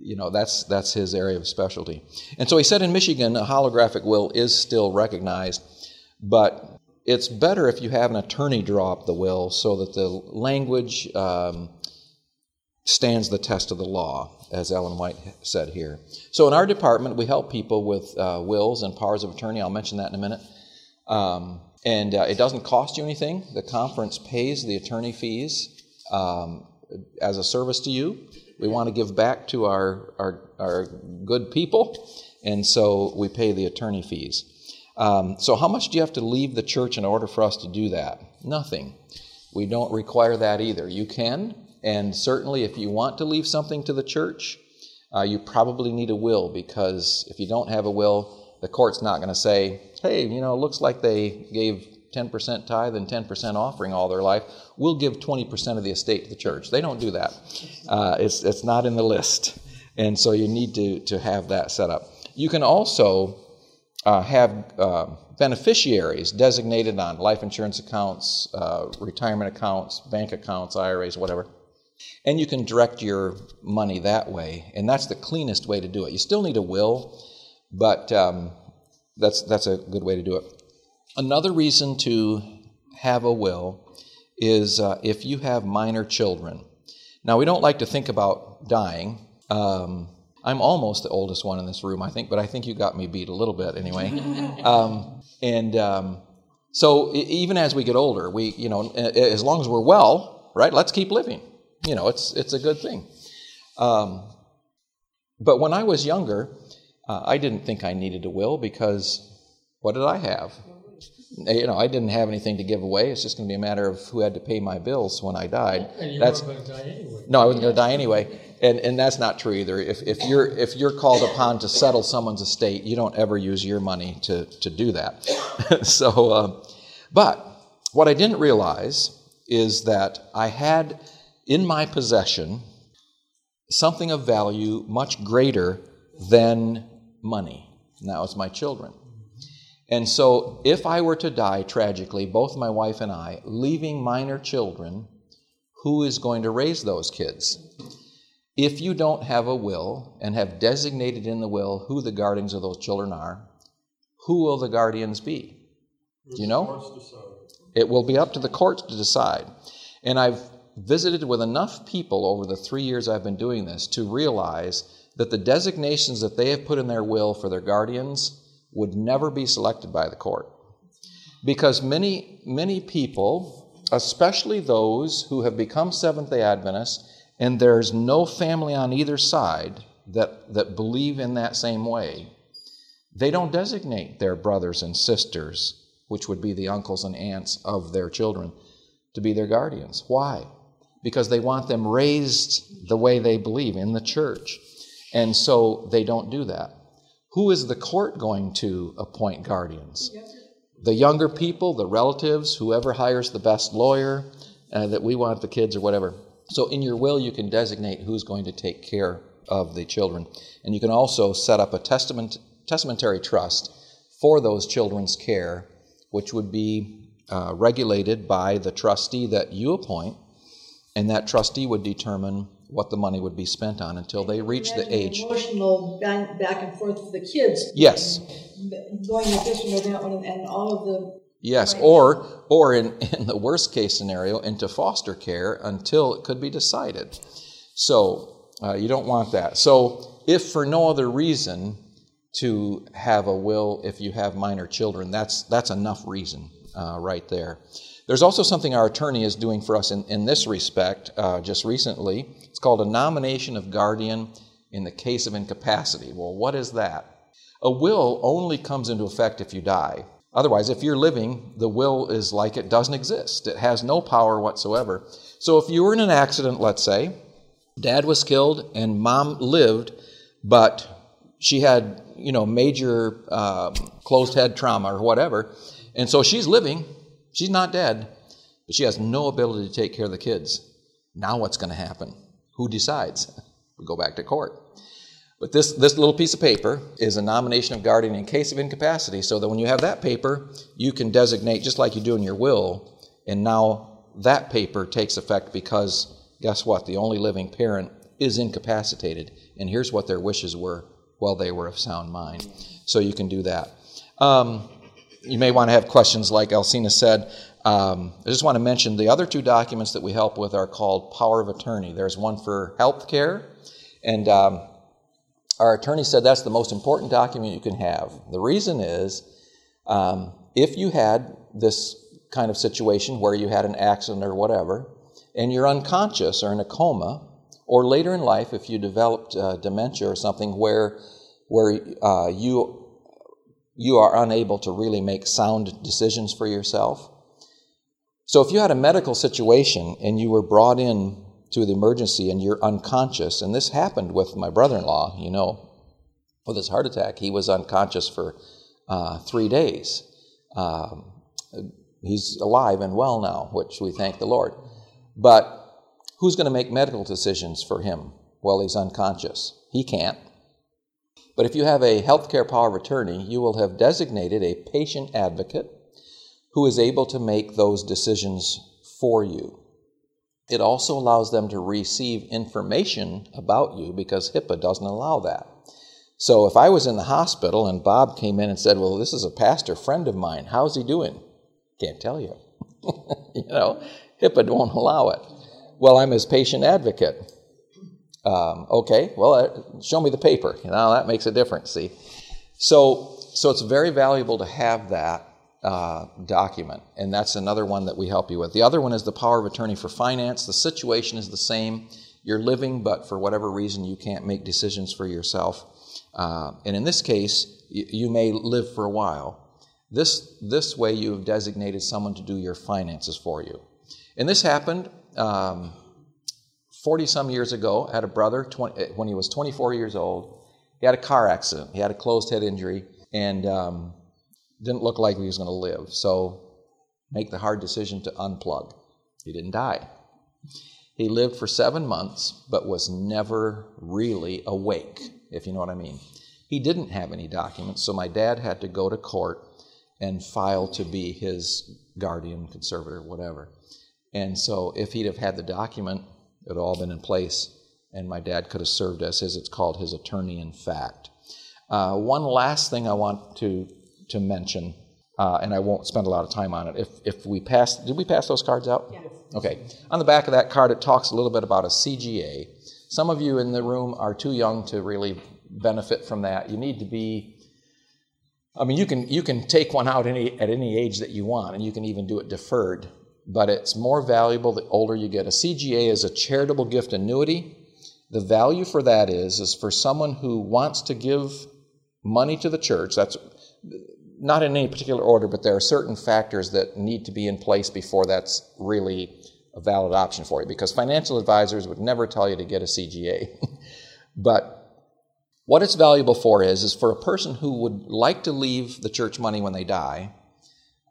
you know, that's, that's his area of specialty. And so he said in Michigan, a holographic will is still recognized, but it's better if you have an attorney draw up the will so that the language um, stands the test of the law, as Ellen White said here. So in our department, we help people with uh, wills and powers of attorney. I'll mention that in a minute. Um, and uh, it doesn't cost you anything. The conference pays the attorney fees um, as a service to you. We want to give back to our, our, our good people, and so we pay the attorney fees. Um, so, how much do you have to leave the church in order for us to do that? Nothing. We don't require that either. You can, and certainly if you want to leave something to the church, uh, you probably need a will because if you don't have a will, the court's not going to say, hey, you know, it looks like they gave 10% tithe and 10% offering all their life, we'll give 20% of the estate to the church. They don't do that. Uh, it's, it's not in the list. And so you need to, to have that set up. You can also uh, have uh, beneficiaries designated on life insurance accounts, uh, retirement accounts, bank accounts, IRAs, whatever. And you can direct your money that way. And that's the cleanest way to do it. You still need a will, but um, that's, that's a good way to do it. Another reason to have a will is uh, if you have minor children. Now, we don't like to think about dying. Um, I'm almost the oldest one in this room, I think, but I think you got me beat a little bit anyway. um, and um, so, even as we get older, we, you know, as long as we're well, right, let's keep living. You know, it's, it's a good thing. Um, but when I was younger, uh, I didn't think I needed a will because what did I have? You know, I didn't have anything to give away. It's just going to be a matter of who had to pay my bills when I died. And you that's, weren't going to die anyway. No, I wasn't going to die anyway. And, and that's not true either. If, if, you're, if you're called upon to settle someone's estate, you don't ever use your money to, to do that. so, uh, but what I didn't realize is that I had in my possession something of value much greater than money. Now it's my children. And so, if I were to die tragically, both my wife and I, leaving minor children, who is going to raise those kids? If you don't have a will and have designated in the will who the guardians of those children are, who will the guardians be? Do you know? It will be up to the courts to decide. And I've visited with enough people over the three years I've been doing this to realize that the designations that they have put in their will for their guardians would never be selected by the court. Because many, many people, especially those who have become Seventh day Adventists, and there's no family on either side, that, that believe in that same way, they don't designate their brothers and sisters, which would be the uncles and aunts of their children, to be their guardians. Why? Because they want them raised the way they believe in the church. And so they don't do that. Who is the court going to appoint guardians? The younger people, the relatives, whoever hires the best lawyer uh, that we want the kids or whatever. So in your will, you can designate who's going to take care of the children. And you can also set up a testament, testamentary trust for those children's care, which would be uh, regulated by the trustee that you appoint, and that trustee would determine what the money would be spent on until they reach the age. Emotional back, back and forth with the kids. Yes. Going with this one or that one, and- and all of the Yes, or or in, in the worst case scenario, into foster care until it could be decided. So uh, you don't want that. So if for no other reason to have a will, if you have minor children, that's that's enough reason uh, right there. There's also something our attorney is doing for us in, in this respect uh, just recently. It's called a nomination of guardian in the case of incapacity. Well, what is that? A will only comes into effect if you die. Otherwise, if you're living, the will is like it doesn't exist. It has no power whatsoever. So if you were in an accident, let's say, dad was killed and mom lived, but she had, you know, major um, closed head trauma or whatever, and so she's living, she's not dead, but she has no ability to take care of the kids. Now what's going to happen? Who decides? We go back to court. But this, this little piece of paper is a nomination of guardian in case of incapacity, so that when you have that paper, you can designate just like you do in your will, and now that paper takes effect because guess what? The only living parent is incapacitated, and here's what their wishes were while they were of sound mind. So you can do that. Um, you may want to have questions like Elsena said. Um, I just want to mention the other two documents that we help with are called power of attorney. There's one for health care, and um, our attorney said that's the most important document you can have. The reason is um, if you had this kind of situation where you had an accident or whatever, and you're unconscious or in a coma, or later in life if you developed uh, dementia or something where, where uh, you, you are unable to really make sound decisions for yourself. So if you had a medical situation and you were brought in to the emergency and you're unconscious, and this happened with my brother in law, you know, with his heart attack, he was unconscious for uh, three days. Um, he's alive and well now, which we thank the Lord. But who's going to make medical decisions for him while he's unconscious? He can't. But if you have a healthcare power of attorney, you will have designated a patient advocate who is able to make those decisions for you. It also allows them to receive information about you because HIPAA doesn't allow that. So if I was in the hospital and Bob came in and said, Well, this is a pastor friend of mine, how's he doing? Can't tell you. you know, HIPAA won't allow it. Well, I'm his patient advocate. Um, okay, well, uh, show me the paper. You know, that makes a difference, see? So, so it's very valuable to have that uh, document, and that's another one that we help you with. The other one is the power of attorney for finance. The situation is the same. You're living, but for whatever reason, you can't make decisions for yourself. Uh, and in this case, you, you may live for a while. This, this way, you have designated someone to do your finances for you. And this happened um, 40 some years ago. Had a brother 20, when he was 24 years old. He had a car accident, he had a closed head injury, and um, didn't look like he was going to live. So, make the hard decision to unplug. He didn't die. He lived for seven months, but was never really awake, if you know what I mean. He didn't have any documents, so my dad had to go to court and file to be his guardian, conservator, whatever. And so, if he'd have had the document, it would all been in place, and my dad could have served as his, it's called his attorney in fact. Uh, one last thing I want to, to mention, uh, and I won't spend a lot of time on it. If, if we pass, did we pass those cards out? Yes. Okay. On the back of that card, it talks a little bit about a CGA. Some of you in the room are too young to really benefit from that. You need to be I mean, you can you can take one out any, at any age that you want, and you can even do it deferred. But it's more valuable the older you get. A CGA is a charitable gift annuity The value for that is is for someone who wants to give money to the church. That's not in any particular order, but there are certain factors that need to be in place before that's really a valid option for you. Because financial advisors would never tell you to get a CGA. but what it's valuable for is is for a person who would like to leave the church money when they die,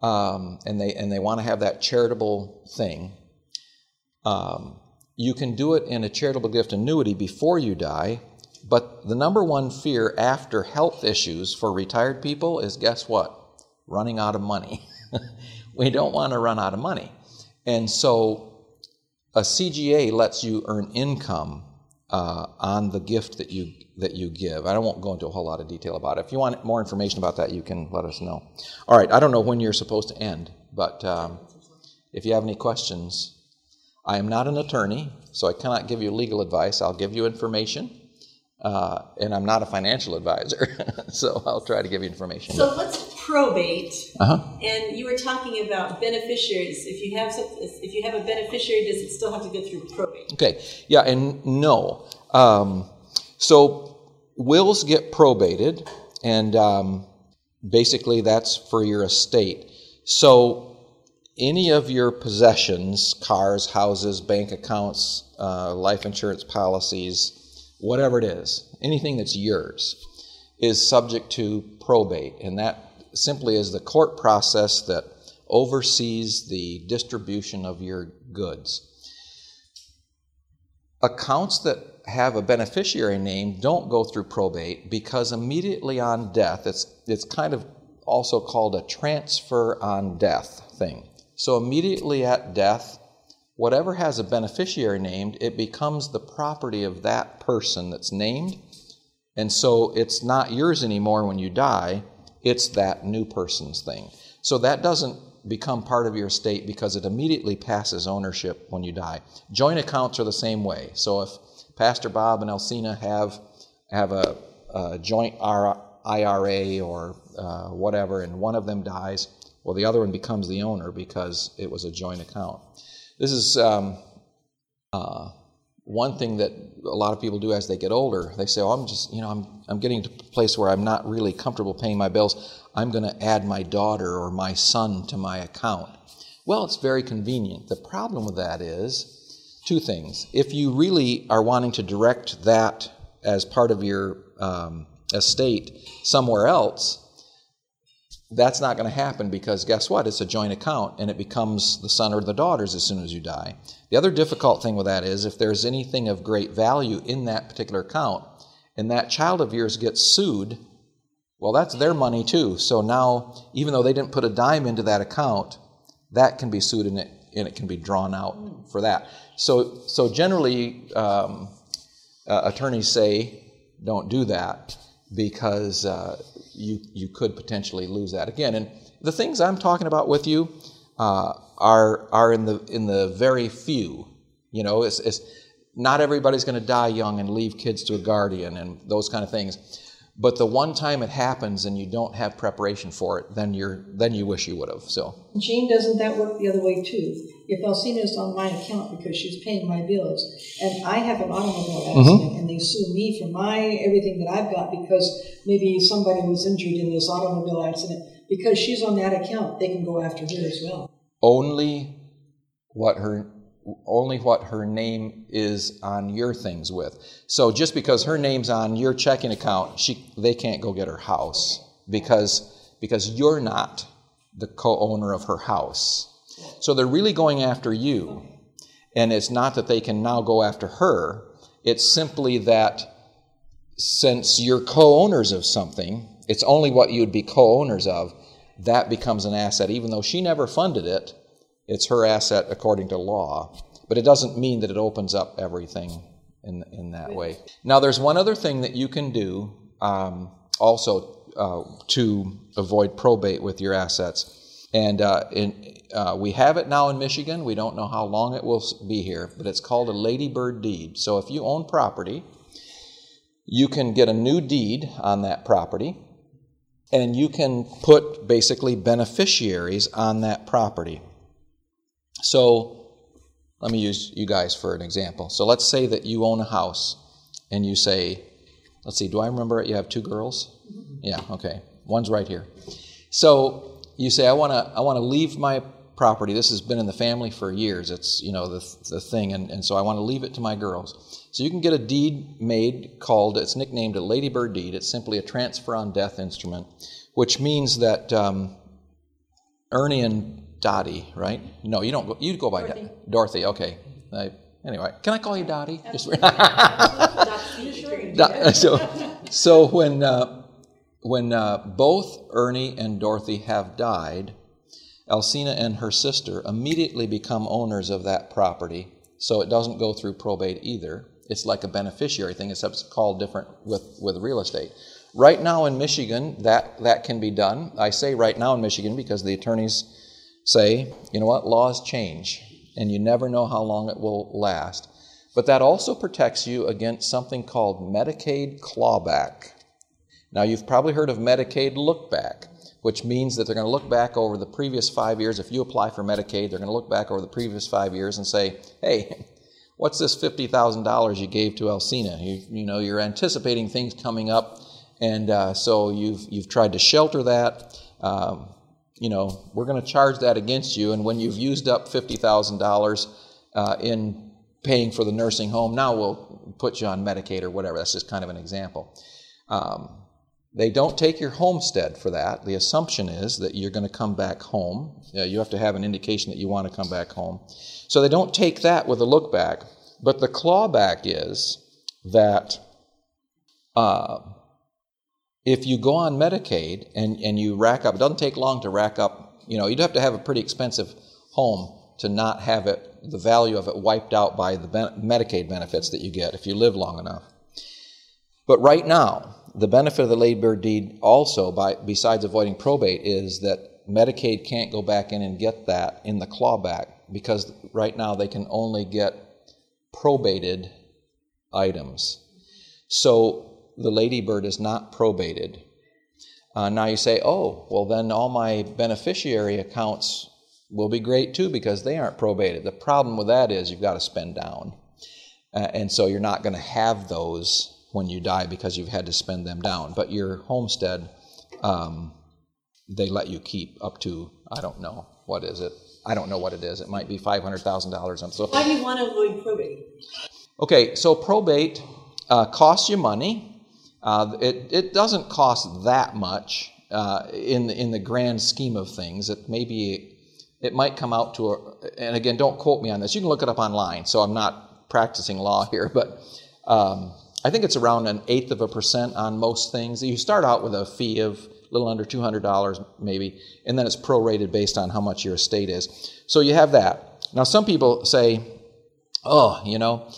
um, and they and they want to have that charitable thing. Um, you can do it in a charitable gift annuity before you die, but the number one fear after health issues for retired people is guess what? Running out of money. we don't want to run out of money. And so a CGA lets you earn income uh, on the gift that you that you give. I won't go into a whole lot of detail about it. If you want more information about that, you can let us know. All right, I don't know when you're supposed to end, but um, if you have any questions, I am not an attorney, so I cannot give you legal advice. I'll give you information. Uh, and I'm not a financial advisor, so I'll try to give you information. So what's probate? Uh-huh. And you were talking about beneficiaries. If you have some, if you have a beneficiary, does it still have to go through probate? Okay, yeah, and no. Um, so wills get probated, and um, basically that's for your estate. So any of your possessions, cars, houses, bank accounts, uh, life insurance policies, whatever it is, anything that's yours, is subject to probate. And that simply is the court process that oversees the distribution of your goods. Accounts that have a beneficiary name don't go through probate because immediately on death, it's, it's kind of also called a transfer on death thing. So immediately at death, whatever has a beneficiary named, it becomes the property of that person that's named. And so it's not yours anymore when you die, it's that new person's thing. So that doesn't become part of your estate because it immediately passes ownership when you die. Joint accounts are the same way. So if Pastor Bob and Elsena have, have a, a joint IRA or uh, whatever, and one of them dies, well, the other one becomes the owner because it was a joint account. This is um, uh, one thing that a lot of people do as they get older. They say, "Oh, I'm just, you know, I'm, I'm getting to a place where I'm not really comfortable paying my bills. I'm going to add my daughter or my son to my account." Well, it's very convenient. The problem with that is two things. If you really are wanting to direct that as part of your um, estate somewhere else, that's not going to happen because guess what? It's a joint account and it becomes the son or the daughter's as soon as you die. The other difficult thing with that is if there's anything of great value in that particular account and that child of yours gets sued, well, that's their money too. So now, even though they didn't put a dime into that account, that can be sued and it, and it can be drawn out for that. So, so generally, um, uh, attorneys say don't do that because uh, you, you could potentially lose that again. And the things I'm talking about with you uh, are, are in, the, in the very few. You know, it's, it's not everybody's going to die young and leave kids to a guardian and those kind of things. But the one time it happens and you don't have preparation for it, then you're then you wish you would have. So, Gene, doesn't that work the other way too? If Elsena's on my account because she's paying my bills, and I have an automobile accident, mm-hmm. and they sue me for my everything that I've got because maybe somebody was injured in this automobile accident, because she's on that account, they can go after her as well. Only what her only what her name is on your things with. So just because her name's on your checking account, she they can't go get her house because because you're not the co-owner of her house. So they're really going after you. And it's not that they can now go after her. It's simply that since you're co-owners of something, it's only what you'd be co-owners of, that becomes an asset even though she never funded it it's her asset according to law. But it doesn't mean that it opens up everything in, in that way. Now, there's one other thing that you can do um, also uh, to avoid probate with your assets. And uh, in, uh, we have it now in Michigan. We don't know how long it will be here, but it's called a ladybird deed. So if you own property, you can get a new deed on that property, and you can put basically beneficiaries on that property. So let me use you guys for an example. So let's say that you own a house and you say, let's see, do I remember it? You have two girls? Yeah, okay. One's right here. So you say, I want to I wanna leave my property. This has been in the family for years. It's, you know, the, the thing, and, and so I want to leave it to my girls. So you can get a deed made called, it's nicknamed a ladybird deed. It's simply a transfer on death instrument, which means that um, Ernie and Dottie, right? No, you don't go, you go by Dorothy. Dorothy, okay. I, anyway, can I call you Dottie? Just so, so when, uh, when uh, both Ernie and Dorothy have died, Elsena and her sister immediately become owners of that property, so it doesn't go through probate either. It's like a beneficiary thing, except it's called different with, with real estate. Right now in Michigan, that, that can be done. I say right now in Michigan because the attorneys say, you know what, laws change, and you never know how long it will last. But that also protects you against something called Medicaid clawback. Now, you've probably heard of Medicaid lookback, which means that they're going to look back over the previous five years. If you apply for Medicaid, they're going to look back over the previous five years and say, hey, what's this $50,000 you gave to Elsena? You, you know, you're anticipating things coming up, and uh, so you've, you've tried to shelter that. Um, you know, we're going to charge that against you, and when you've used up $50,000 uh, in paying for the nursing home, now we'll put you on Medicaid or whatever. That's just kind of an example. Um, they don't take your homestead for that. The assumption is that you're going to come back home. You have to have an indication that you want to come back home. So they don't take that with a look back. But the clawback is that uh, if you go on Medicaid and, and you rack up, it doesn't take long to rack up, you know, you'd have to have a pretty expensive home to not have it, the value of it wiped out by the ben- Medicaid benefits that you get if you live long enough. But right now, the benefit of the ladybird deed also, by, besides avoiding probate, is that Medicaid can't go back in and get that in the clawback because right now they can only get probated items. So the ladybird is not probated. Uh, now you say, oh, well, then all my beneficiary accounts will be great too because they aren't probated. The problem with that is you've got to spend down. Uh, and so you're not going to have those when you die because you've had to spend them down. But your homestead, um, they let you keep up to, I don't know, what is it? I don't know what it is. It might be $500,000. So, Why do you want to avoid probate? Okay, so probate uh, costs you money. Uh, it, it doesn't cost that much uh, in, in the grand scheme of things. It may be, it might come out to, a, and again, don't quote me on this. You can look it up online, so I'm not practicing law here, but um, I think it's around an eighth of a percent on most things. You start out with a fee of a little under $200 maybe, and then it's prorated based on how much your estate is. So you have that. Now, some people say, oh, you know,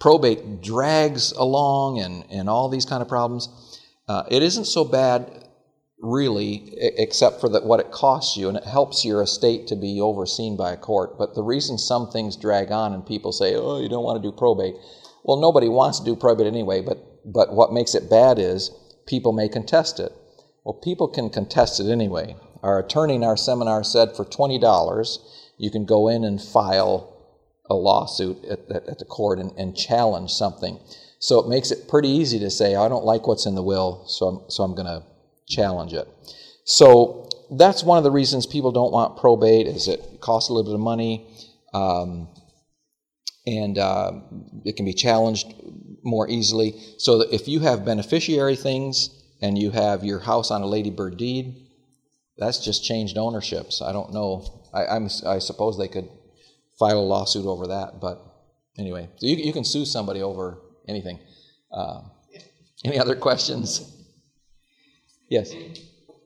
probate drags along and, and all these kind of problems. Uh, it isn't so bad, really, except for what it costs you, and it helps your estate to be overseen by a court. But the reason some things drag on and people say, oh, you don't want to do probate well, nobody wants to do probate anyway, but, but what makes it bad is people may contest it. Well, people can contest it anyway. Our attorney in our seminar said for $20, you can go in and file a lawsuit at, at, the court and, and, challenge something. So it makes it pretty easy to say, I don't like what's in the will, so I'm, so I'm going to challenge it. So that's one of the reasons people don't want probate is it costs a little bit of money. Um, and uh, it can be challenged more easily. So that if you have beneficiary things and you have your house on a ladybird deed, that's just changed ownerships. I don't know. I, I suppose they could file a lawsuit over that, but anyway, so you, you can sue somebody over anything. Uh, any other questions? Yes.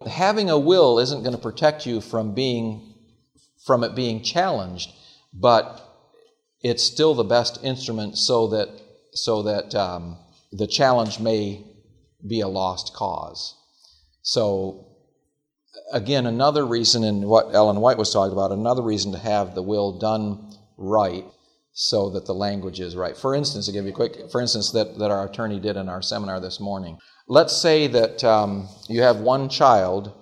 Having a will isn't going to protect you from being from it being challenged, but it's still the best instrument so that, so that um, the challenge may be a lost cause. So, again, another reason in what Ellen White was talking about, another reason to have the will done right so that the language is right. For instance, to give you a quick, for instance, that, that our attorney did in our seminar this morning. Let's say that um, you have one child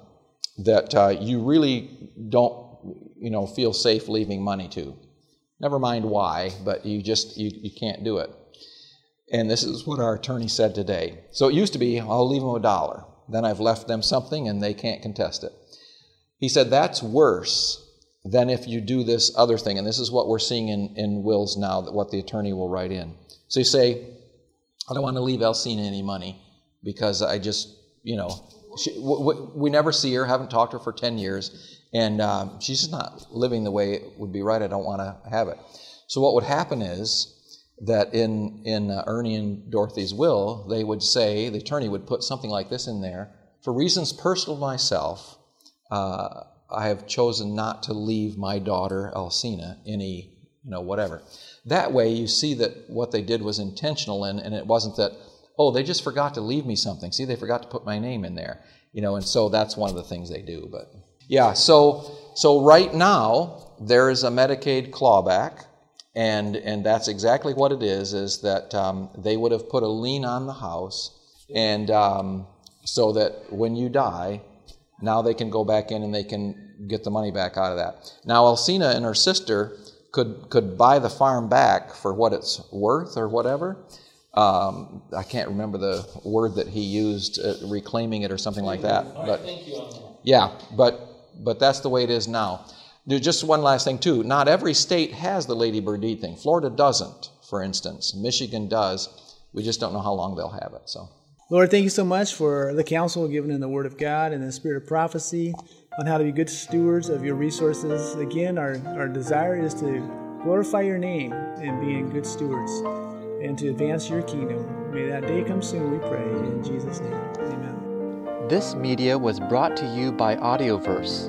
that uh, you really don't, you know, feel safe leaving money to. Never mind why, but you just you, you can't do it. And this is what our attorney said today. So it used to be, I'll leave him a dollar. Then I've left them something and they can't contest it. He said, that's worse than if you do this other thing. And this is what we're seeing in, in wills now, that what the attorney will write in. So you say, I don't want to leave Elsena any money because I just, you know, she, we never see her, haven't talked to her for 10 years, and um, she's just not living the way it would be right. I don't want to have it. So what would happen is that in, in uh, Ernie and Dorothy's will, they would say, the attorney would put something like this in there for reasons personal to myself, uh, I have chosen not to leave my daughter Elsena any, you know, whatever. That way, you see that what they did was intentional, and, and it wasn't that, oh, they just forgot to leave me something. See, they forgot to put my name in there, you know, and so that's one of the things they do. But yeah, so so right now there is a Medicaid clawback, and and that's exactly what it is. Is that um, they would have put a lien on the house, and um, so that when you die, now they can go back in and they can get the money back out of that. Now Elsena and her sister could could buy the farm back for what it's worth or whatever. Um, I can't remember the word that he used, uh, reclaiming it or something like that. But yeah, but but that's the way it is now. Just one last thing too. Not every state has the Lady Bird deed thing. Florida doesn't, for instance. Michigan does. We just don't know how long they'll have it. So. Lord, thank you so much for the counsel given in the Word of God and the Spirit of prophecy on how to be good stewards of your resources. Again, our, our desire is to glorify your name and being good stewards and to advance your kingdom. May that day come soon, we pray. In Jesus' name, amen. This media was brought to you by Audioverse,